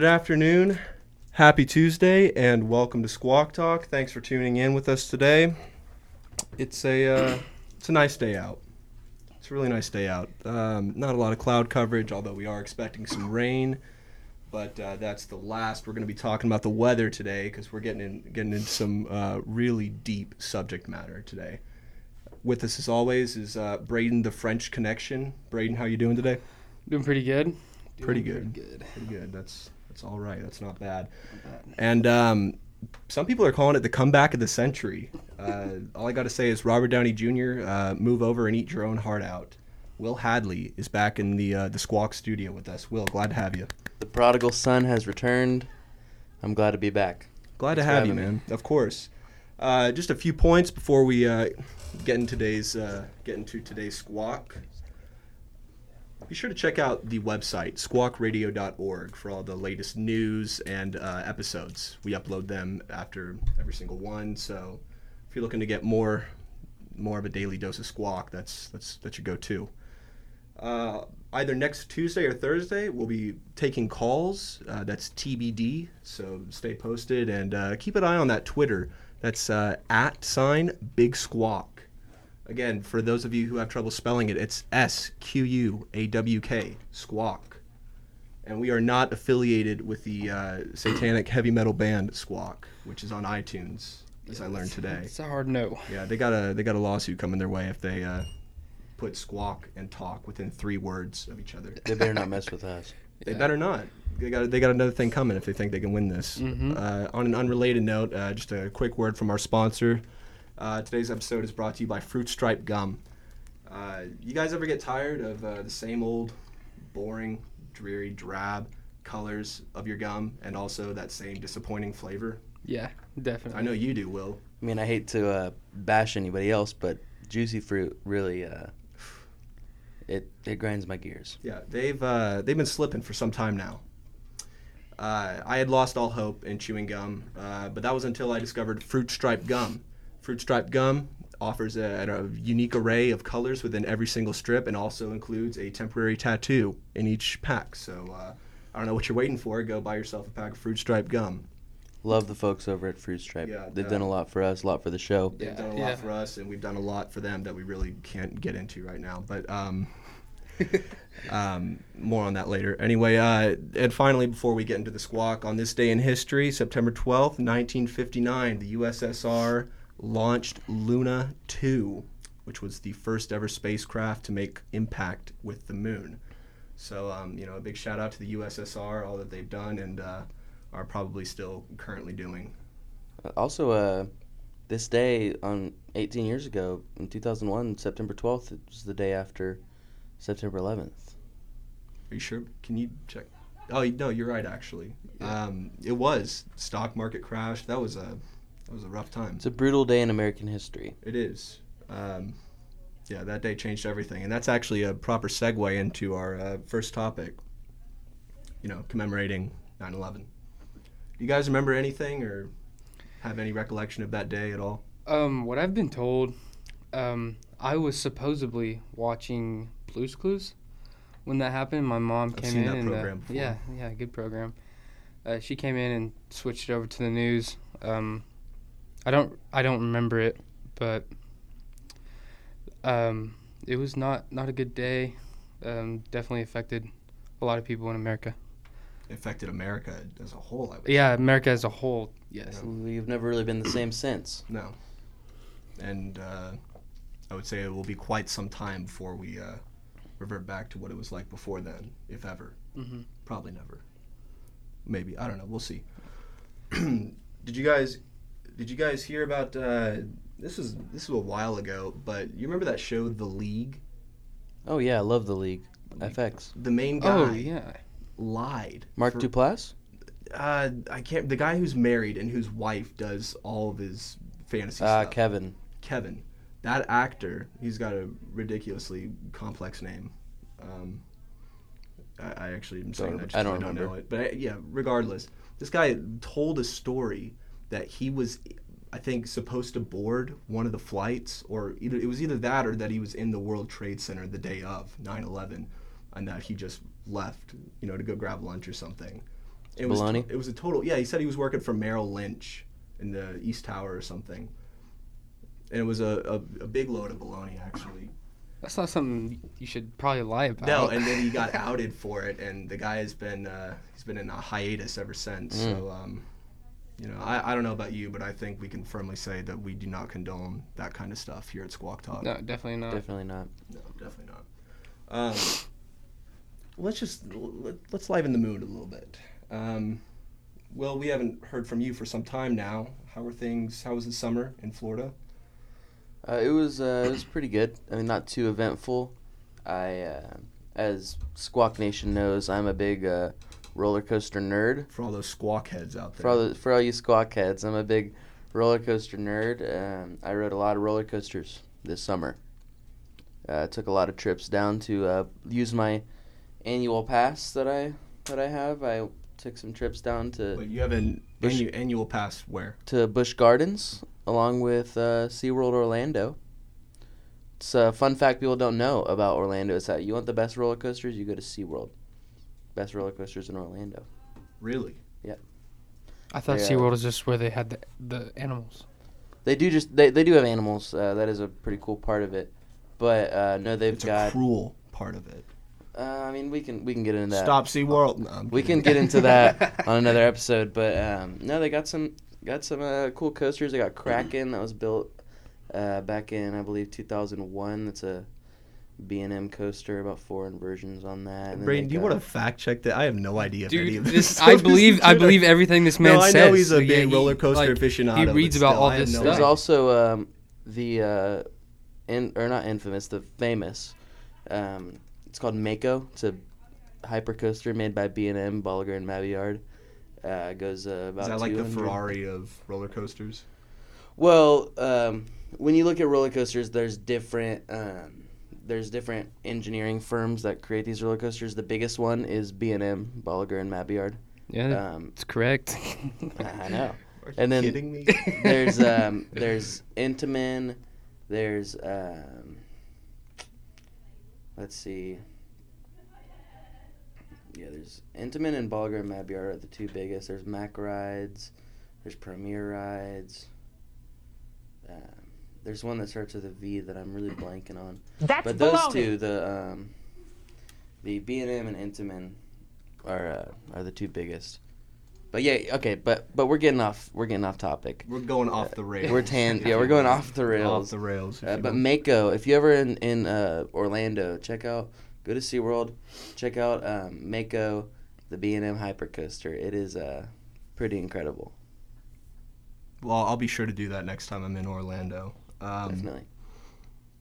Good afternoon, happy Tuesday, and welcome to Squawk Talk. Thanks for tuning in with us today. It's a uh, it's a nice day out. It's a really nice day out. Um, not a lot of cloud coverage, although we are expecting some rain. But uh, that's the last. We're going to be talking about the weather today because we're getting in, getting into some uh, really deep subject matter today. With us as always is uh, Braden, the French Connection. Braden, how you doing today? Doing pretty good. Pretty good. Pretty good. Pretty good. That's that's all right. That's not bad. Not bad. And um, some people are calling it the comeback of the century. Uh, all I got to say is Robert Downey Jr. Uh, move over and eat your own heart out. Will Hadley is back in the uh, the Squawk studio with us. Will, glad to have you. The prodigal son has returned. I'm glad to be back. Glad to Thanks for have you, having me. man. Of course. Uh, just a few points before we uh, get in today's uh, get into today's squawk. Be sure to check out the website squawkradio.org for all the latest news and uh, episodes. We upload them after every single one. So if you're looking to get more more of a daily dose of squawk, that's that's that's your go-to. Uh, either next Tuesday or Thursday, we'll be taking calls. Uh, that's TBD. So stay posted and uh, keep an eye on that Twitter. That's uh, at sign Big Squawk. Again, for those of you who have trouble spelling it, it's S Q U A W K Squawk. And we are not affiliated with the uh, satanic heavy metal band Squawk, which is on iTunes, as I learned today. It's a hard no. Yeah, they got a they got a lawsuit coming their way if they uh, put squawk and talk within three words of each other. They better not mess with us. They Yeah. better not. They got they got another thing coming if they think they can win this. Mhm. Uh, on an unrelated note, uh, just a quick word from our sponsor. Uh, today's episode is brought to you by Fruit Stripe Gum. Uh, you guys ever get tired of uh, the same old, boring, dreary, drab colors of your gum, and also that same disappointing flavor? Yeah, definitely. I know you do, Will. I mean, I hate to uh, bash anybody else, but juicy fruit really uh, it it grinds my gears. Yeah, they've uh, they've been slipping for some time now. Uh, I had lost all hope in chewing gum, uh, but that was until I discovered Fruit Stripe gum. Fruit Stripe gum offers a, a unique array of colors within every single strip, and also includes a temporary tattoo in each pack. So uh, I don't know what you're waiting for. Go buy yourself a pack of Fruit Stripe gum. Love the folks over at Fruit Stripe. Yeah, They've uh, done a lot for us, a lot for the show. They've Yeah, done a lot yeah. for us, and we've done a lot for them that we really can't get into right now. But um, um, more on that later. Anyway, uh, and finally, before we get into the squawk, on this day in history, September 12th, 1959, the USSR launched Luna 2, which was the first ever spacecraft to make impact with the moon. So, um, you know, a big shout out to the USSR, all that they've done and uh, are probably still currently doing. Also, uh, this day on 18 years ago, in 2001, September 12th, it was the day after September 11th. Are you sure? Can you check? Oh no, you're right. Actually, um, it was stock market crash. That was a that was a rough time. It's a brutal day in American history. It is. Um, yeah, that day changed everything, and that's actually a proper segue into our uh, first topic. You know, commemorating 9/11. Do you guys remember anything or have any recollection of that day at all? Um, what I've been told, um, I was supposedly watching Blue's Clues when that happened. My mom I've came seen in that and uh, program before. yeah, yeah, good program. Uh, she came in and switched it over to the news. Um, I don't, I don't remember it, but um, it was not not a good day. Um, definitely affected a lot of people in America. It affected America as a whole. I would Yeah, America as a whole. Yes. We've never really been the same since. No. And uh, I would say it will be quite some time before we uh, revert back to what it was like before then, if ever. Mhm. Probably never. Maybe I don't know. We'll see. did you guys? Did you guys hear about? Uh, this was this was a while ago, but you remember that show, The League? Oh yeah, I love the league. FX. The main guy Oh yeah. lied. Mark for- Duplass. Uh, I can't. The guy who's married and whose wife does all of his fantasy Uh, stuff. Kevin. Kevin that actor, he's got a ridiculously complex name. Um, I, I actually am saying Don't- that just I 'cause don't don't know it. But I, yeah, regardless, this guy told a story that he was, I think, supposed to board one of the flights, or either it was either that or that he was in the World Trade Center the day of 9/11, and that he just left, you know, to go grab lunch or something. It was Baloney? it was a total yeah. He said he was working for Merrill Lynch in the East Tower or something, and it was a, a, a big load of baloney actually. That's not something you should probably lie about. No, and then he got outed for it, and the guy has been uh, he's been in a hiatus ever since. Mm. So, um, you know, I, I don't know about you, but I think we can firmly say that we do not condone that kind of stuff here at Squawk Talk. no, definitely not. Definitely not. No, definitely not. Um, let's just let, let's liven the mood a little bit. Um, well, we haven't heard from you for some time now. How were things? How was the summer in Florida? Uh, it was uh, it was pretty good. I mean, not too eventful. I, uh, as Squawk Nation knows, I'm a big uh, roller coaster nerd. For all those squawk heads out there. For all the, for all you Squawk heads, I'm a big roller coaster nerd. Um, I rode a lot of roller coasters this summer. Uh, took a lot of trips down to uh, use my annual pass that I that I have. I took some trips down to Wait, you have an Bush- annu- annual pass where? to Busch Gardens along with uh, SeaWorld Orlando. It's a fun fact people don't know about Orlando is that you want the best roller coasters, you go to SeaWorld. Best roller coasters in Orlando. Really? Yeah. I thought Yeah. SeaWorld was just where they had the, the animals. They do just they, they do have animals. Uh, that is a pretty cool part of it. But uh, no, they've It's a got. cruel part of it. Uh, I mean, we can we can get into that. Stop SeaWorld. No, I'm We can kidding. get into that on another episode. But um, no, they got some got some uh, cool coasters. They got Kraken that was built uh, back in I believe 2001. That's a B&M coaster. About four inversions on that. And then do you want to fact check that? I have no idea if any of this, this. I believe I believe everything this man no, I says. know he's a so yeah, big he- roller coaster like, aficionado. He reads about still, all I this no stuff. There's also um, the uh, in or not infamous, the famous. Um, it's called Mako. It's a hyper coaster made by B and M, Bolliger and Mabillard. Uh, goes uh, about. Is that like the Ferrari of roller coasters? Well, um, when you look at roller coasters, there's different. Um, there's different engineering firms that create these roller coasters. The biggest one is B and M, Bolliger and Mabillard. yeah, Um, it's correct. I know. Are you And then kidding me? there's um, there's Intamin, there's um, let's see. Yeah, there's Intamin and Bolliger and Mabillard are the two biggest. There's Mack Rides, there's Premier Rides. Um, there's one that starts with a V that I'm really blanking on. That's but those baloney. two, the um, the B and M and Intamin, are uh, are the two biggest. But yeah, okay, but but we're getting off we're getting off topic. We're going off the rails. We're tan. Yeah, we're going off the rails. Off the rails. Uh, but will. Mako, if you ever in in uh, Orlando, check out go to SeaWorld, check out um, Mako, the B and M Hypercoaster. It is uh, pretty incredible. well, I'll be sure to do that next time I'm in Orlando. Um, Definitely.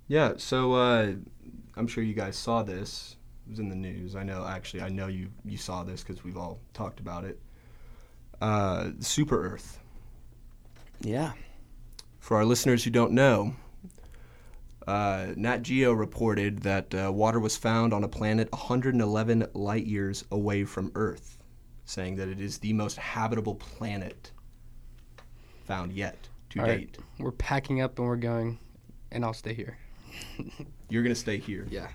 Yeah, so uh, I'm sure you guys saw this. It was in the news. I know, actually, I know you you saw this because we've all talked about it. Uh, Super Earth. Yeah. For our listeners who don't know, uh, Nat Geo reported that uh, water was found on a planet 111 light years away from Earth, saying that it is the most habitable planet found yet to All right. date. we're packing up and we're going, and I'll stay here. You're gonna stay here. Yeah,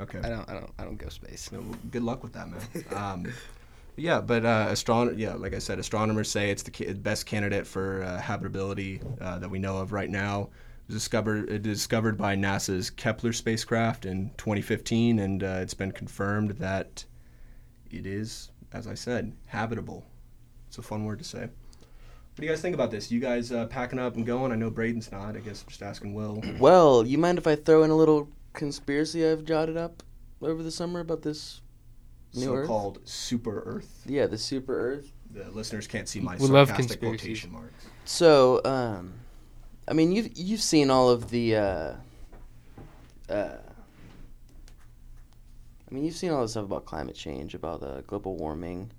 Okay. I don't, I don't, I don't go space. So, good luck with that, man. Um, yeah, but uh, astron- yeah, like I said, astronomers say it's the ca- best candidate for uh, habitability uh, that we know of right now. Was discovered discovered by NASA's Kepler spacecraft in 2015, and uh, it's been confirmed that it is, as I said, habitable. It's a fun word to say. What do you guys think about this? You guys uh, packing up and going? I know Braden's not. I guess I'm just asking Will. Well, you mind if I throw in a little conspiracy I've jotted up over the summer about this? New Earth? So-called super Earth. Yeah, the super Earth. The listeners can't see my We love sarcastic conspiracies. quotation marks. So, um, I mean, you've you've seen all of the. Uh, uh, I mean, you've seen all the stuff about climate change, about uh, global warming,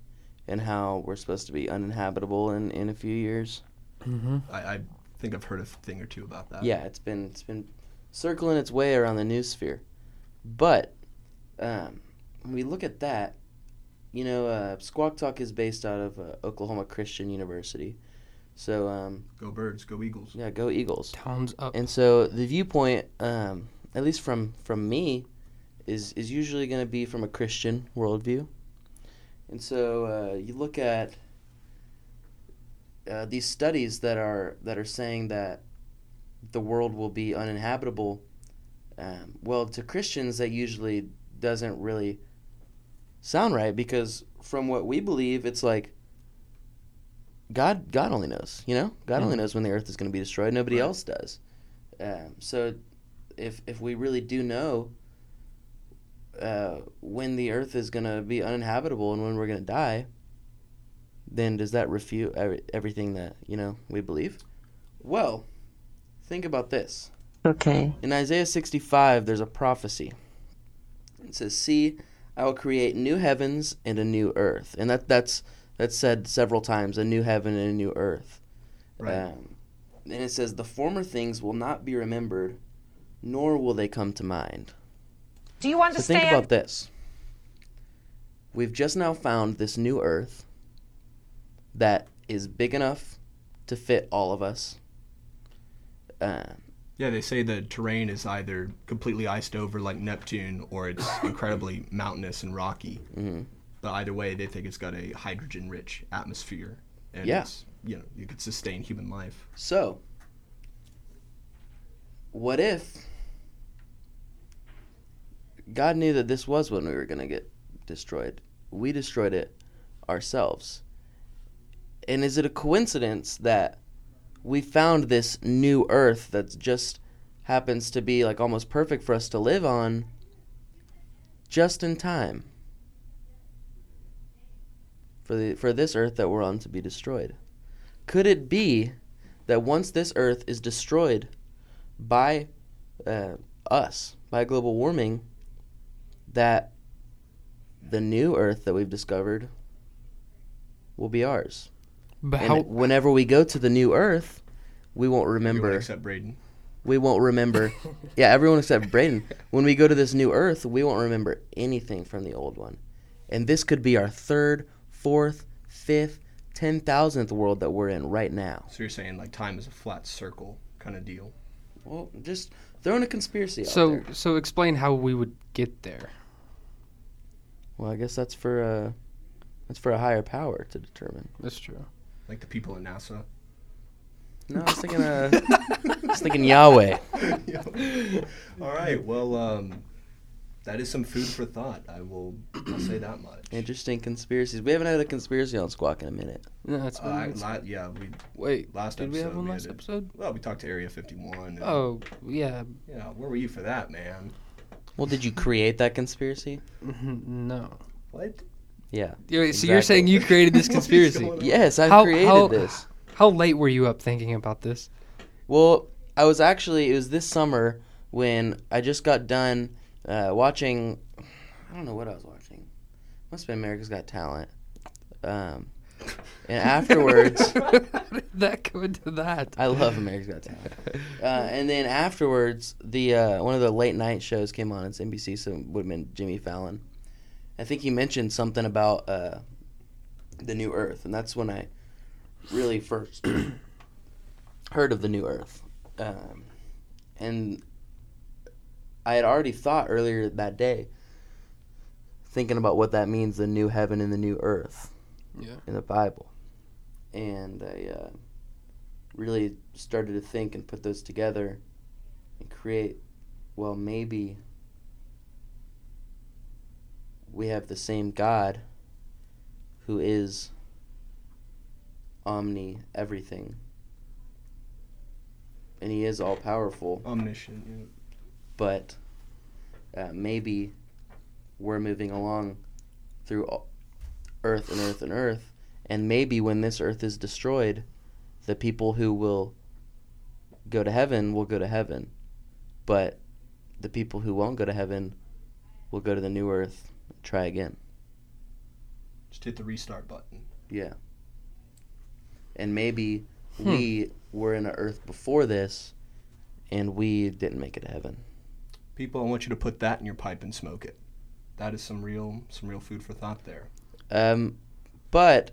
and how we're supposed to be uninhabitable in, in a few years. Mm-hmm. I, I I think I've heard a thing or two about that. Yeah, it's been it's been circling its way around the news sphere. But um, when we look at that, you know, uh, Squawk Talk is based out of uh, Oklahoma Christian University. So um, Go birds, go eagles. yeah, go Eagles. Towns up. And so the viewpoint, um, at least from from me, is is usually going to be from a Christian worldview. And so uh, you look at uh, these studies that are that are saying that the world will be uninhabitable. Um, well, to Christians, that usually doesn't really sound right because from what we believe, it's like God God only knows, you know. God only knows when the earth is going to be destroyed. Nobody Right. else does. Um, so, if if we really do know uh, when the earth is going to be uninhabitable and when we're going to die, then does that refute every, everything that you know we believe? Well, think about this. Okay. In Isaiah 65, there's a prophecy. It says, "See, I will create new heavens and a new earth," and that that's that's said several times: a new heaven and a new earth. Right. Um, and it says, "The former things will not be remembered, nor will they come to mind." Do you So understand? think about this. We've just now found this new earth that is big enough to fit all of us. Um, Yeah, they say the terrain is either completely iced over like Neptune or it's incredibly mountainous and rocky. mhm. But either way, they think it's got a hydrogen-rich atmosphere, and Yeah. it's, you know you could sustain human life. So, what if God knew that this was when we were going to get destroyed? We destroyed it ourselves. And is it a coincidence that we found this new earth that just happens to be like almost perfect for us to live on just in time for the for this earth that we're on to be destroyed? Could it be that once this earth is destroyed by uh, us, by global warming, that the new earth that we've discovered will be ours? But And how? whenever we go to the new earth, we won't Everyone remember. except Braden. We won't remember. yeah, everyone except Braden. When we go to this new earth, we won't remember anything from the old one. And this could be our third, fourth, fifth, ten thousandth world that we're in right now. So you're saying like time is a flat circle kind of deal. Well, just throwing a conspiracy out So there. so explain how we would get there. Well, I guess that's for uh, that's for a higher power to determine. That's true. Like the people at NASA. No, I was thinking, uh, I was thinking Yahweh. All right. Well, um, that is some food for thought. I will. I'll say that much. Interesting conspiracies. We haven't had a conspiracy on Squawk in a minute. No, that's Uh, I- la- yeah, we wait. last Did we have episode, one we last had it. episode? well, we talked to Area 51. Oh yeah. yeah. Where were you for that, man? Well, did you create that conspiracy? no. What? Yeah. You're- So you're saying you created this What is conspiracy? going on? Yes, I How- created how- this. How late were you up thinking about this? Well, I was actually it was this summer when I just got done uh, watching. I don't know what I was watching. Must have been America's Got Talent. Um, and afterwards, How did that go into that? I love America's Got Talent. Uh, and then afterwards, the uh, one of the late night shows came on. It's NBC, so it would have been Jimmy Fallon. I think he mentioned something about uh, the New Earth, and that's when I really first heard of the New Earth. Um, and I had already thought earlier that day, thinking about what that means the new heaven and the new earth Yeah. in the Bible. And I uh, really started to think and put those together and create, well, maybe we have the same God who is omni everything. And he is all powerful, Omniscient. Yeah. but uh, maybe we're moving along through all- earth and earth and earth, and maybe when this earth is destroyed, the people who will go to heaven will go to heaven, but the people who won't go to heaven will go to the new earth and try again. Just hit the restart button. Yeah. And maybe Hmm. we were in a earth before this, and we didn't make it to heaven. People, I want you to put that in your pipe and smoke it. That is some real some real food for thought there. Um, but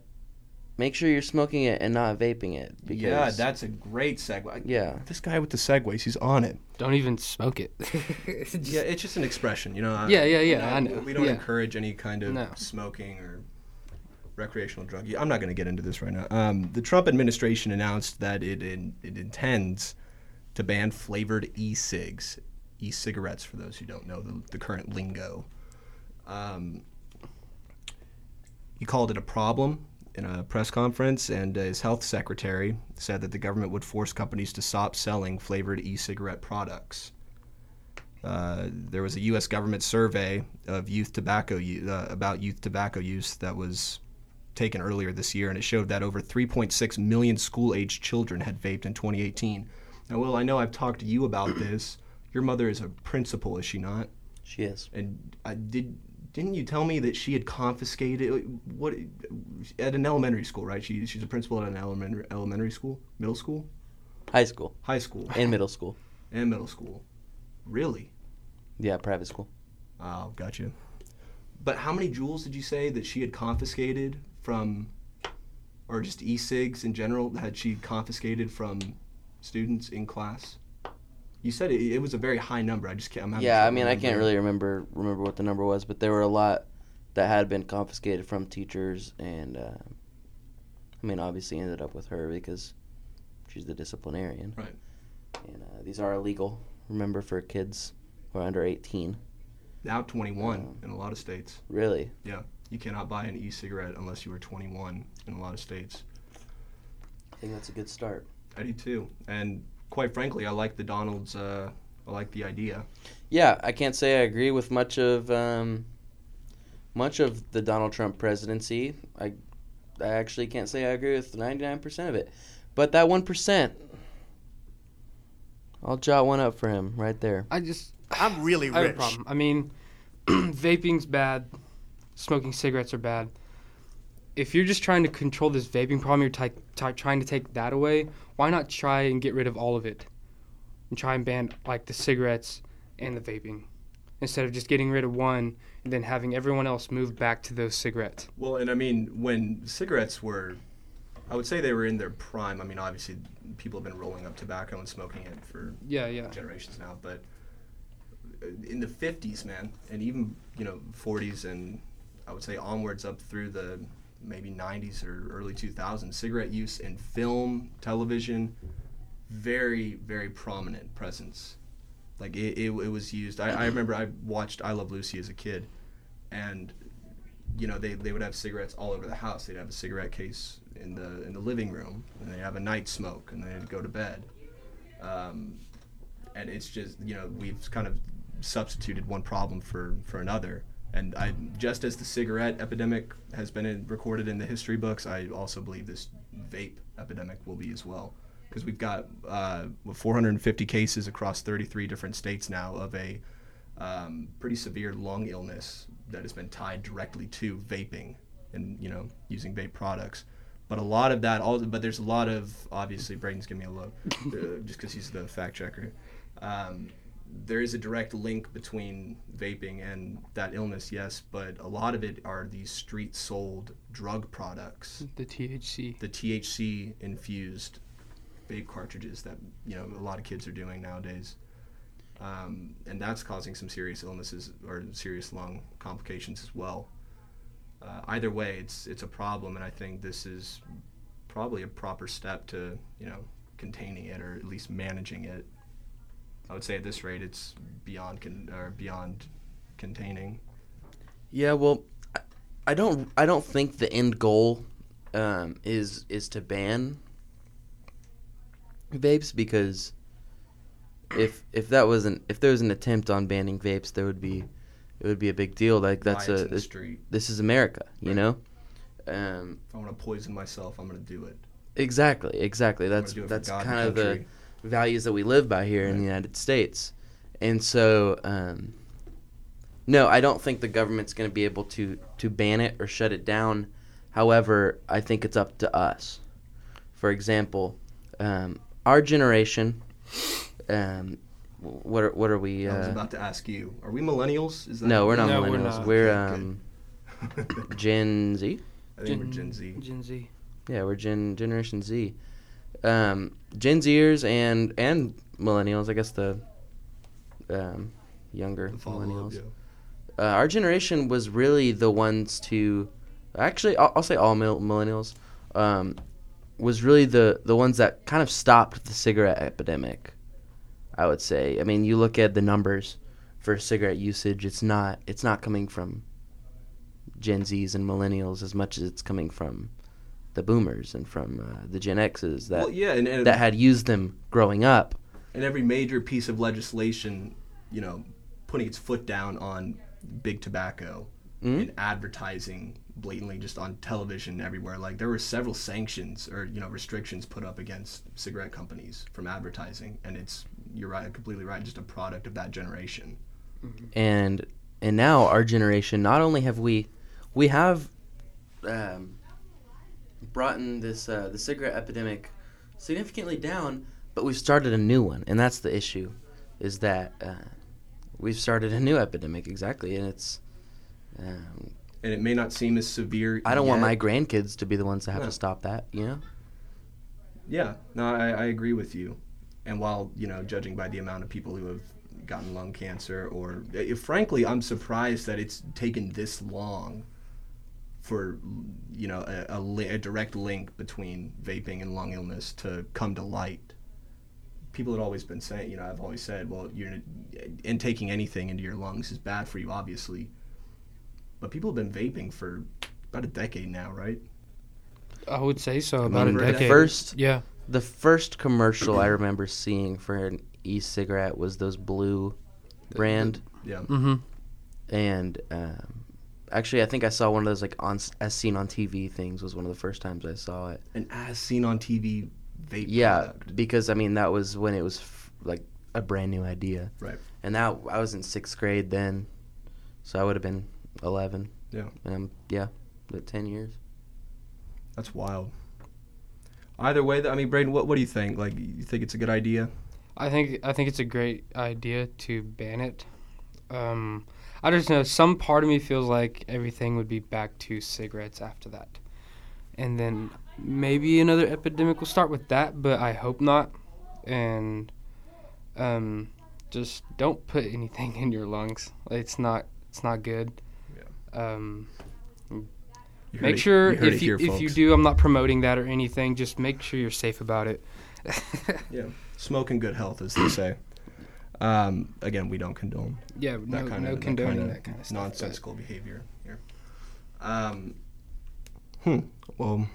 make sure you're smoking it and not vaping it. Because, yeah, that's a great segue. yeah. This guy with the segues, he's on it. Don't even smoke it. Yeah, it's just an expression, you know. I- Yeah, yeah, you yeah, I know. We don't Yeah. encourage any kind of No. smoking or recreational drug. I'm not going to get into this right now. Um, the Trump administration announced that it in, it intends to ban flavored e-cigs, e-cigarettes for those who don't know the, the current lingo. Um, he called it a problem in a press conference, and uh, his health secretary said that the government would force companies to stop selling flavored e-cigarette products. Uh, there was a U.S. government survey of youth tobacco u- uh, about youth tobacco use that was taken earlier this year, and it showed that over 3.6 million school-aged children had vaped in 2018. Now, Will, I know I've talked to you about this. Your mother is a principal, is she not? She is. And I did. Didn't you tell me that she had confiscated what at an elementary school, right? She, she's a principal at an elementary elementary school, middle school, High school high school, and middle school. and middle school. Really? Yeah, private school. Oh, gotcha. But how many Juuls did you say that she had confiscated from, or just e-cigs in general? Had she confiscated from students in class? You said it, it was a very high number. I just can't. I'm Yeah, I mean, I can't really remember remember what the number was, but there were a lot that had been confiscated from teachers, and uh, I mean, obviously ended up with her because she's the disciplinarian. Right. And uh, these are illegal. Remember, for kids who are under 18. Now 21 in a lot of states. Really? Yeah, you cannot buy an e-cigarette unless you are 21 in a lot of states. I think that's a good start. I do too. And quite frankly, I like the Donald's. Uh, I like the idea. Yeah, I can't say I agree with much of um, much of the Donald Trump presidency. I I actually can't say I agree with 99% of it. But that 1%, I'll jot one up for him right there. I just I'm really I have a rich. problem. I mean, vaping's bad. Smoking cigarettes are bad. If you're just trying to control this vaping problem, you're ty- ty- trying to take that away. Why not try and get rid of all of it, and try and ban like the cigarettes and the vaping, instead of just getting rid of one and then having everyone else move back to those cigarettes. Well, and I mean, when cigarettes were, I would say they were in their prime. I mean, obviously, people have been rolling up tobacco and smoking it for Yeah, yeah. generations now. But uh, in the 50s, man, and even you know 40s and I would say onwards up through the maybe 90s or early 2000s, cigarette use in film, television, very very prominent presence. Like it, it, it was used. I, I remember I watched I Love Lucy as a kid, and you know they, they would have cigarettes all over the house. They'd have a cigarette case in the in the living room, and they'd have a night smoke, and they'd go to bed. Um, and it's just you know we've kind of substituted one problem for for another. And I just as the cigarette epidemic has been in, recorded in the history books, I also believe this vape epidemic will be as well. Because we've got uh, 450 cases across 33 different states now of a um, pretty severe lung illness that has been tied directly to vaping and you know using vape products. But a lot of that, all but there's a lot of obviously Braden's giving me a look uh, just because he's the fact checker. Um, there is a direct link between vaping and that illness, yes, but a lot of it are these street sold drug products, The THC. the THC infused vape cartridges that you know a lot of kids are doing nowadays. Um, and that's causing some serious illnesses or serious lung complications as well. Uh, either way, it's it's a problem, and I think this is probably a proper step to you know containing it or at least managing it. I would say at this rate, it's beyond con- or beyond containing. Yeah, well, I- don't I don't think the end goal um, is is to ban vapes because if if that was an if there was an attempt on banning vapes, there would be it would be a big deal. Like that's a this, street. this is America, you Right. know. Um, If I want to poison myself, I'm going to do it. exactly, exactly. That's do it for that's kind of the. Values that we live by here in the United States. And so, um, no, I don't think the government's going to be able to, to ban it or shut it down. However, I think it's up to us. For example, um, our generation. Um, what are, what are we? I was Uh, about to ask you. Are we millennials? Is that no, we're not No, we're millennials. not. We're, um. Gen Z. I think we're Gen Z. Gen Z. Yeah, we're Gen Generation Z. Um, Gen Zers and and millennials. I guess the um, younger millennials. yeah. uh, our generation was really the ones to actually I'll, I'll say all mil- millennials um, was really the the ones that kind of stopped the cigarette epidemic i would say i mean you look at the numbers for cigarette usage it's not it's not coming from gen z's and millennials as much as it's coming from the boomers and from uh, the gen x's that well, yeah, and, and, that had used them growing up and every major piece of legislation, you know, putting its foot down on big tobacco Mhm. and advertising blatantly just on television everywhere. Like there were several sanctions or you know restrictions put up against cigarette companies from advertising, and it's you're right, completely right, just a product of that generation. and and now our generation not only have we we have um, brought in this uh, the cigarette epidemic significantly down but we've started a new one and that's the issue is that uh, we've started a new epidemic exactly and it's um, And it may not seem as severe. i don't want my grandkids to be the ones that have No. to stop that you know Yeah, no, I, I agree with you. And while you know, judging by the amount of people who have gotten lung cancer, or eh, frankly, I'm surprised that it's taken this long for you know a, a, li- a direct link between vaping and lung illness to come to light. People had always been saying, you know, I've always said, well, you're and taking anything into your lungs is bad for you, obviously. But people have been vaping for about a decade now, right? I would say so. About a Remember the first Yeah. the first commercial i remember seeing for an e-cigarette was those blue brand Yeah. Mm-hmm. and um, actually i think i saw one of those like on as seen on tv things was one of the first times i saw it An as seen on TV vape yeah product. because i mean that was when it was f- like a brand new idea Right. and that i was in sixth grade then so i would have been 11 Yeah. and i'm yeah but 10 years That's wild. Either way, th- I mean, Braden, what, what do you think? Like, you think it's a good idea? I think I think it's a great idea to ban it. Um, I just know some part of me feels like everything would be back to cigarettes after that, and then maybe another epidemic will start with that. But I hope not. And um, just don't put anything in your lungs. It's not it's not good. Um, You heard make it- sure you if you here, if you do, I'm not promoting that or anything. Just make sure you're safe about it. Yeah. Smoke in good health, as they say. Um, again, we don't condone yeah, that no, kind no of condoning that kind of stuff. but- nonsensical behavior here. Um, hmm. Well,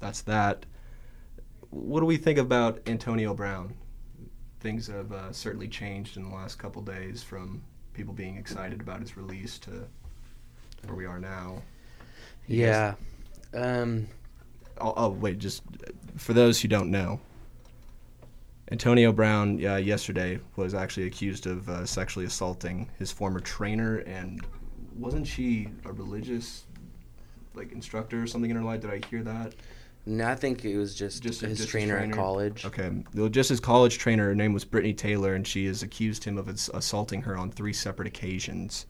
that's that. What do we think about Antonio Brown? Things have uh, certainly changed in the last couple days from people being excited about his release to where we are now. You guys- yeah um Oh, oh, wait, just uh, for those who don't know, Antonio Brown uh, yesterday was actually accused of uh, sexually assaulting his former trainer, and wasn't she a religious like instructor or something in her life? Did I hear that? no i think it was just, Just his just trainer, trainer? at college Okay, well, just his college trainer, her name was Britney Taylor, and she has accused him of assaulting her on three separate occasions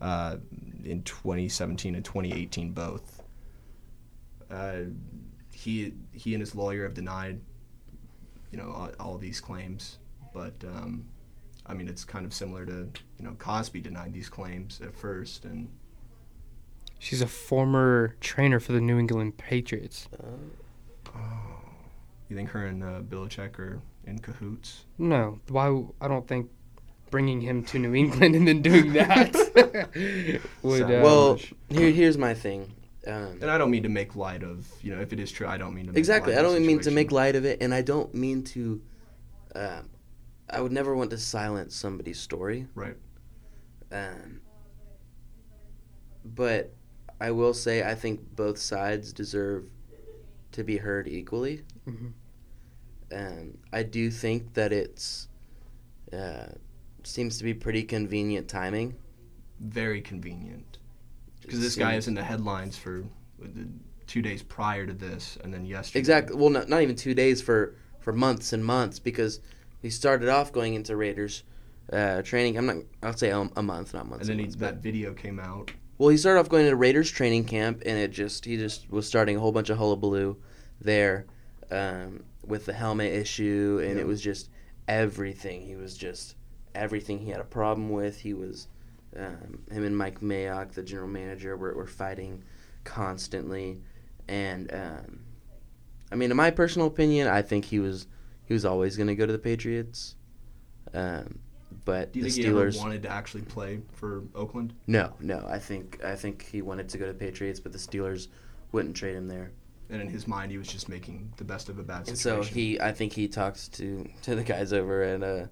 uh, in 2017 and 2018, both. Uh, he he and his lawyer have denied, you know, all, all these claims, but um, I mean, it's kind of similar to you know Cosby denied these claims at first, and She's a former trainer for the New England Patriots. Oh, you think her and uh, Belichick are in cahoots? No, why? I don't think bringing him to New England and then doing that would. So- Uh, well here, here's my thing um, And I don't mean to make light of, you know, if it is true, I don't mean to. Make Exactly. light I of don't mean to make light of it, and I don't mean to. Um, I would never want to silence somebody's story. Right. Um, but I will say I think both sides deserve to be heard equally. Mhm. Um, I do think that it's uh, seems to be pretty convenient timing. Very convenient. Because this guy is in the headlines for two days prior to this, and then yesterday. Exactly. Well, not, not even two days for for months and months because he started off going into Raiders uh, training. I'm not. I'll say a, a month, not months. And then he, months, that video came out. well, he started off going to Raiders training camp, and it just he just was starting a whole bunch of hullabaloo there um, with the helmet issue, and Yeah. it was just everything. He was just everything he had a problem with. He was um, him and Mike Mayock, the general manager, were, were fighting constantly, and um, I mean, in my personal opinion, I think he was he was always going to go to the Patriots. Um, but Do you the think he ever Steelers, wanted to actually play for Oakland? no, no. I think I think he wanted to go to the Patriots, but the Steelers wouldn't trade him there. And in his mind, he was just making the best of a bad And situation. so he, I think he talks to to the guys over at uh,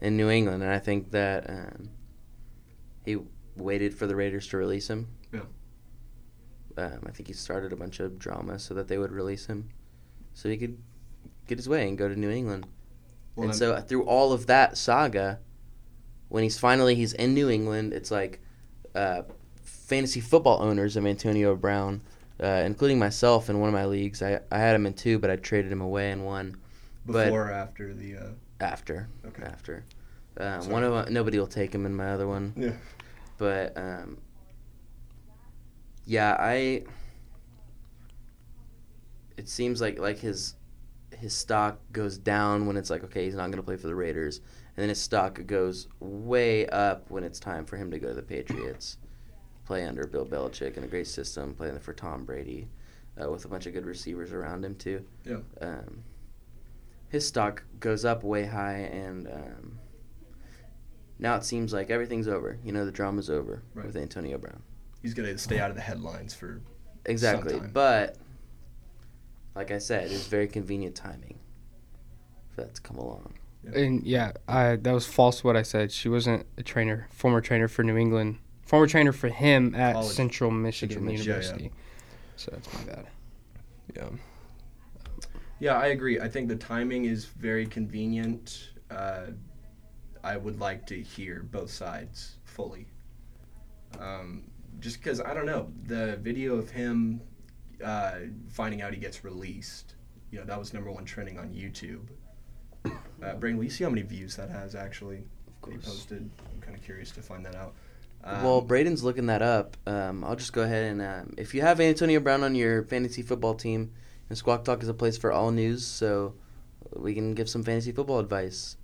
in New England, and I think that um, he waited for the Raiders to release him. Yeah. Um, I think he started a bunch of drama so that they would release him, so he could get his way and go to New England. Well, and then- so through all of that saga, when he's finally he's in New England, it's like uh, fantasy football owners of Antonio Brown, uh, including myself in one of my leagues. I, I had him in two, but I traded him away in one but- before or after the. Uh, after. Okay. After. Um, one of 'em- nobody will take him in my other one, yeah. But um, yeah, I. It seems like like his his stock goes down when it's like okay he's not going to play for the Raiders, and then his stock goes way up when it's time for him to go to the Patriots, play under Bill Belichick in a great system, playing for Tom Brady, uh, with a bunch of good receivers around him too. Yeah. Um, his stock goes up way high, and um, now it seems like everything's over. You know, the drama's over Right. with Antonio Brown. He's going to stay out of the headlines for. Exactly, Sometime. but like I said, it's very convenient timing for that to come along. And yeah, I that was false what I said. She wasn't a trainer, former trainer for New England, former trainer for him at College. Central Michigan Michigan, yeah, yeah. University. So that's my bad. Yeah. Yeah, I agree. I think the timing is very convenient. Uh, I would like to hear both sides fully. Um, just because, I don't know, the video of him uh, finding out he gets released, you know, that was number one trending on YouTube. Uh, Braden, will you see how many views that has actually? Of course. posted. I'm kind of curious to find that out. Um, well, Braden's looking that up. Um, I'll just go ahead and um, if you have Antonio Brown on your fantasy football team, and Squawk Talk is a place for all news, so we can give some fantasy football advice.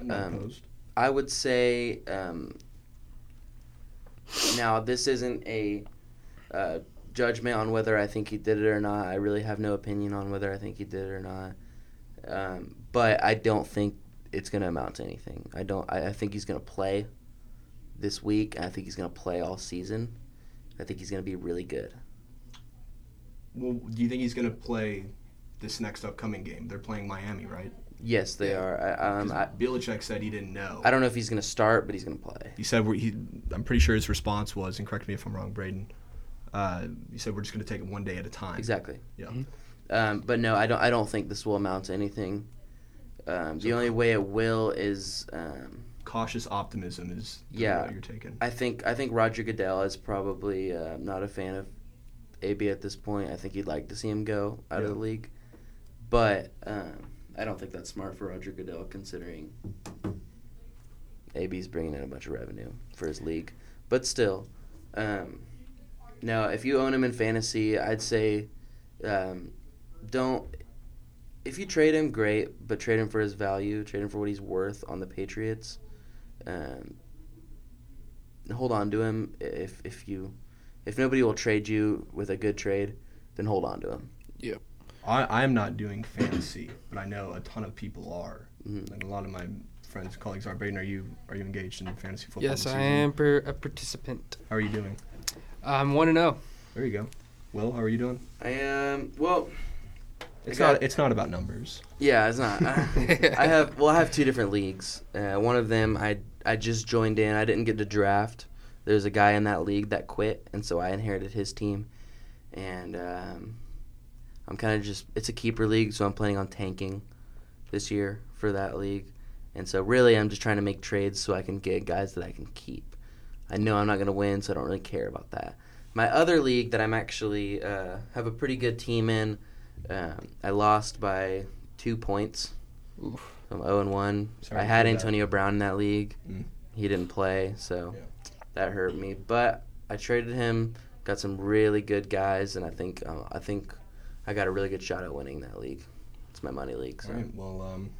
I'm not um, opposed. I would say um, now this isn't a uh, judgment on whether I think he did it or not. I really have no opinion on whether I think he did it or not. Um, but I don't think it's going to amount to anything. I don't. I, I think he's going to play this week. I think he's going to play all season. I think he's going to be really good. Well, do you think he's going to play this next upcoming game? They're playing Miami, right? Yes, they are. I, um, I, Belichick said he didn't know. I don't know if he's going to start, but he's going to play. He said we're, he. I'm pretty sure his response was, and correct me if I'm wrong, Braden. Uh, he said we're just going to take it one day at a time. Exactly. Yeah. Um, but no, I don't. I don't think this will amount to anything. Um, the only way it will is um, Cautious optimism is Yeah. you're taking. I think I think Roger Goodell is probably uh, not a fan of AB at this point. I think he'd like to see him go out of the league, but um, I don't think that's smart for Roger Goodell considering AB's bringing in a bunch of revenue for his league. But still, um, no, if you own him in fantasy, I'd say um, don't. If you trade him, great, but trade him for his value, trade him for what he's worth on the Patriots. Um, hold on to him if if you if nobody will trade you with a good trade, then hold on to him. I, I'm not doing fantasy, but I know a ton of people are. Mhm. Like a lot of my friends, and colleagues are. Braden, are you are you engaged in fantasy football? Yes, this I am per, a participant. How are you doing? I'm one to know. There you go. Will, how are you doing? I am well. It's got- not. It's not about numbers. Yeah, it's not. I, I have well, I have two different leagues. Uh, one of them I I just joined in. I didn't get to draft. There's a guy in that league that quit, and so I inherited his team. And um, I'm kind of just it's a keeper league, so I'm planning on tanking this year for that league. And so really, I'm just trying to make trades so I can get guys that I can keep. I know I'm not going to win, so I don't really care about that. My other league that I'm actually uh, have a pretty good team in. Um, I lost by two points Oof. I'm 0 and 1. Sorry I had hear that. Antonio Brown in that league. Mm. He didn't play, so Yeah. that hurt me. But I traded him, got some really good guys, and I think uh, I think I got a really good shot at winning that league. It's my money league. So. All right. Well, um,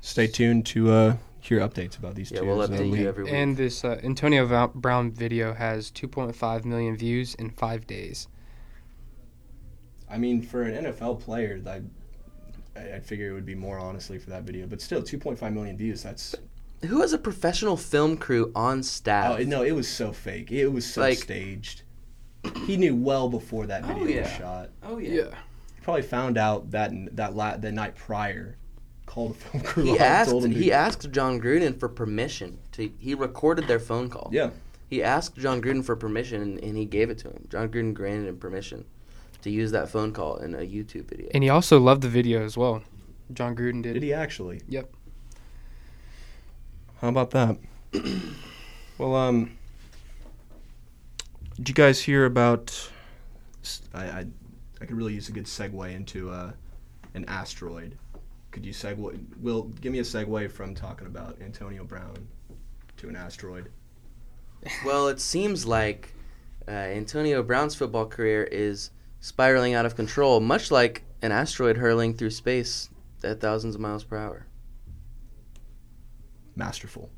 stay tuned to uh, hear updates about these Yeah, two. we'll as, uh, update you every week. And this uh, Antonio Brown video has 2.5 million views in five days. I mean, for an NFL player, I, I I'd figure it would be more honestly for that video, but still, 2.5 million views. That's Who has a professional film crew on staff? oh no, it was so fake. It was so Like- staged. He knew well before that Oh, video was shot. oh He probably found out that that la- the night prior. Called the film crew. He up, asked told him to- he asked Jon Gruden for permission to. He recorded their phone call. Yeah. He asked Jon Gruden for permission, and, and he gave it to him. Jon Gruden granted him permission to use that phone call in a YouTube video. And he also loved the video as well. Jon Gruden did. Did he actually? Yep. How about that? well, um, did you guys hear about? s- I, I, I could really use a good segue into uh, an asteroid. Could you segue? Will give me a segue from talking about Antonio Brown to an asteroid. Well, it seems like uh, Antonio Brown's football career is spiraling out of control, much like an asteroid hurling through space at thousands of miles per hour. Masterful.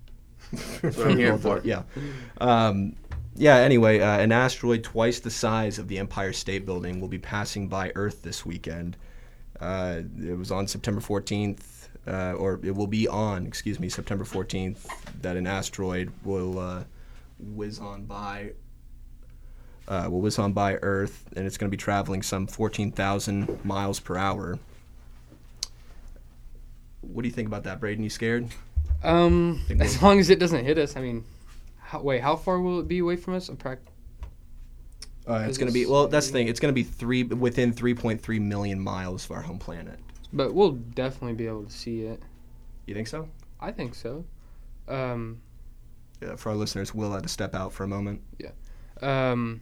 That's what I'm here for. Yeah. Um, yeah. Anyway, uh, an asteroid twice the size of the Empire State Building will be passing by Earth this weekend. Uh, it was on September 14th, uh, or it will be on, excuse me, September 14th, that an asteroid will uh, whiz on by. Uh, will whiz on by Earth, and it's going to be traveling some 14,000 miles per hour. What do you think about that, Braden? You scared? Um, as long as it doesn't hit us. I mean, how, wait, how far will it be away from us? Approx- Uh, it's going to be well. That's the thing. It's going to be three within 3.3 million miles of our home planet. But we'll definitely be able to see it. You think so? I think so. Um, Yeah, for our listeners, Will had to step out for a moment. Yeah. Um,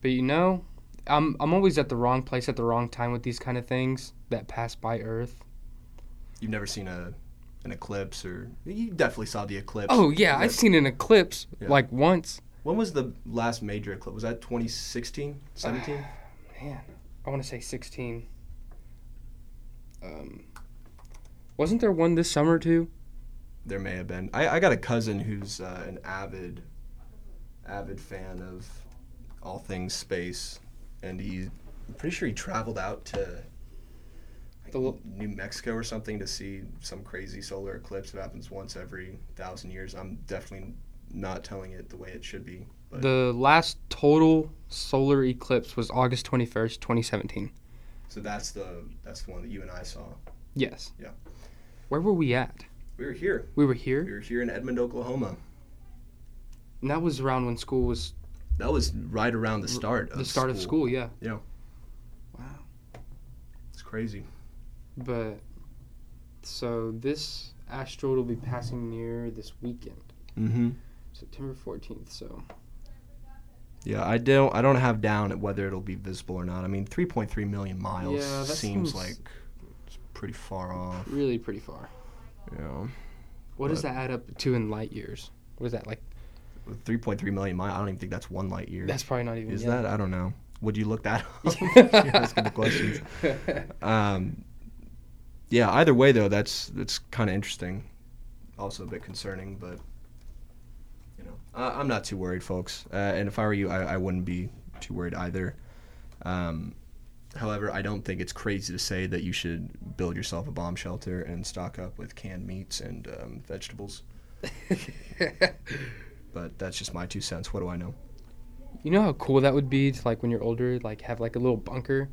but you know, I'm I'm always at the wrong place at the wrong time with these kind of things that pass by Earth. You've never seen a an eclipse, or you definitely saw the eclipse. Oh yeah, I've seen an eclipse Yeah. like once. When was the last major eclipse? Was that 2016, 17? Man, I want to say 16. Um, wasn't there one this summer too? there may have been. I, I got a cousin who's uh, an avid, avid fan of all things space, and he, I'm pretty sure he traveled out to l- New Mexico or something to see some crazy solar eclipse that happens once every thousand years. I'm definitely not telling it the way it should be. But The last total solar eclipse was August 21st, 2017. so that's the that's the one that you and I saw. Yes. Yeah. Where were we at? We were here. We were here. We were here in Edmond, Oklahoma. and that was around when school was That was right around the start. Of the start of school. Yeah. Yeah. Wow. It's crazy. But so this asteroid will be passing near this weekend, Mm-hmm. September 14th. So Yeah, I don't. I don't have down whether it'll be visible or not. I mean, 3.3 million miles Yeah, seems seems- like it's pretty far off. really pretty far. Yeah, What does that add up to in light years? What is that like? 3.3 million miles. I don't even think that's one light year. That's probably not even. Is yeah. that? I don't know. Would you look that up? You're asking the questions. Um, yeah. Either way, though, that's that's kind of interesting. Also a bit concerning, but you know, I, I'm not too worried, folks. Uh, and if I were you, I, I wouldn't be too worried either. Um, however, I don't think it's crazy to say that you should build yourself a bomb shelter and stock up with canned meats and um, vegetables. But that's just my two cents. What do I know? You know how cool that would be to like when you're older, like have like a little bunker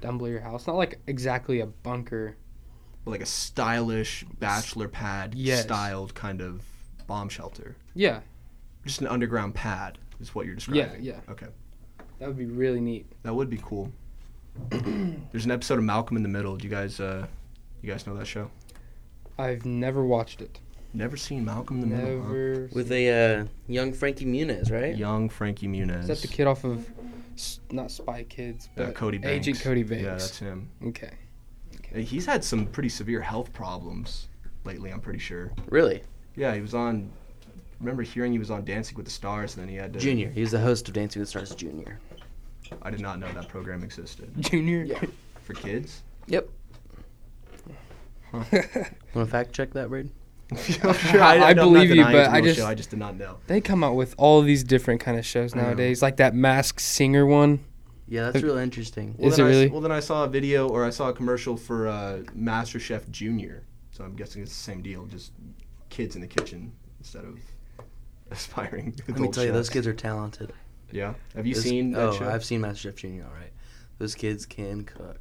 down below your house. Not like exactly a bunker. Like a stylish bachelor pad Yes. styled kind of bomb shelter. Yeah, Just an underground pad is what you're describing. yeah. yeah. Okay. That would be really neat. That would be cool. There's an episode of Malcolm in the Middle. Do you guys uh you guys know that show? I've never watched it. Never seen Malcolm in the Middle. huh? Never. With a uh, young Frankie Muniz, right? Young Frankie Muniz. Is that the kid off of, not Spy Kids, Uh, Cody Banks. Agent Cody Banks? Yeah, that's him. okay. Okay. He's had some pretty severe health problems lately. I'm pretty sure. Really? Yeah, he was on. Remember hearing he was on Dancing with the Stars, and then he had to. Junior. He was the host of Dancing with the Stars Junior. I did not know that program existed Junior. Yeah. for kids. Yep. Want to fact check that, Braden? sure, I I'm not believe you, but it's a I real just- show, I just did not know. They come out with all these different kind of shows nowadays, like that Masked Singer one. Yeah, that's real interesting. Is then it I s- really? well, then I saw a video or I saw a commercial for uh, Master Chef Junior. So I'm guessing it's the same deal, just kids in the kitchen instead of aspiring. Let me tell you, those kids are talented. Yeah. Have you Those- seen that Oh, show? I've seen MasterChef Junior. All right, those kids can cook.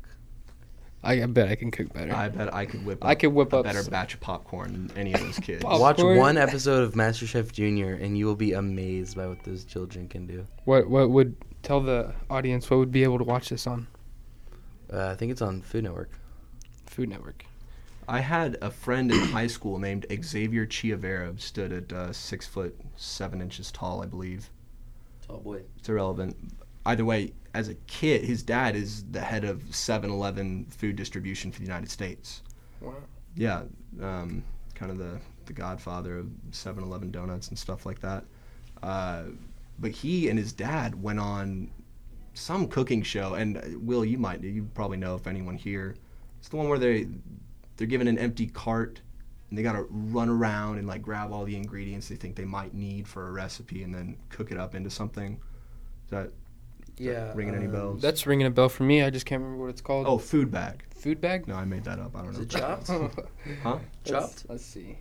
I, I bet I can cook better. I bet I could whip. I up could whip a up better s- batch of popcorn than any of those kids. Pop- Watch one episode of MasterChef Junior, and you will be amazed by what those children can do. What what would tell the audience what would be able to watch this on Uh, I think it's on Food Network. Food Network? I had a friend in high school named Xavier Chiavera, stood at uh, six foot seven inches tall, I believe. Tall boy. It's irrelevant. Either way, as a kid, his dad is the head of 7-Eleven food distribution for the United States. Wow. Yeah, um, kind of the, the godfather of 7-Eleven donuts and stuff like that. Uh, but he and his dad went on some cooking show, and uh, Will, you might, you probably know if anyone here. It's the one where they they're given an empty cart and they got to run around and like grab all the ingredients they think they might need for a recipe and then cook it up into something. Is that Yeah. ringing any um, bells? That's ringing a bell for me. I just can't remember what it's called. oh, food bag. food bag. No, I made that up. I don't Is know. it chopped? Huh? Chopped? Let's see.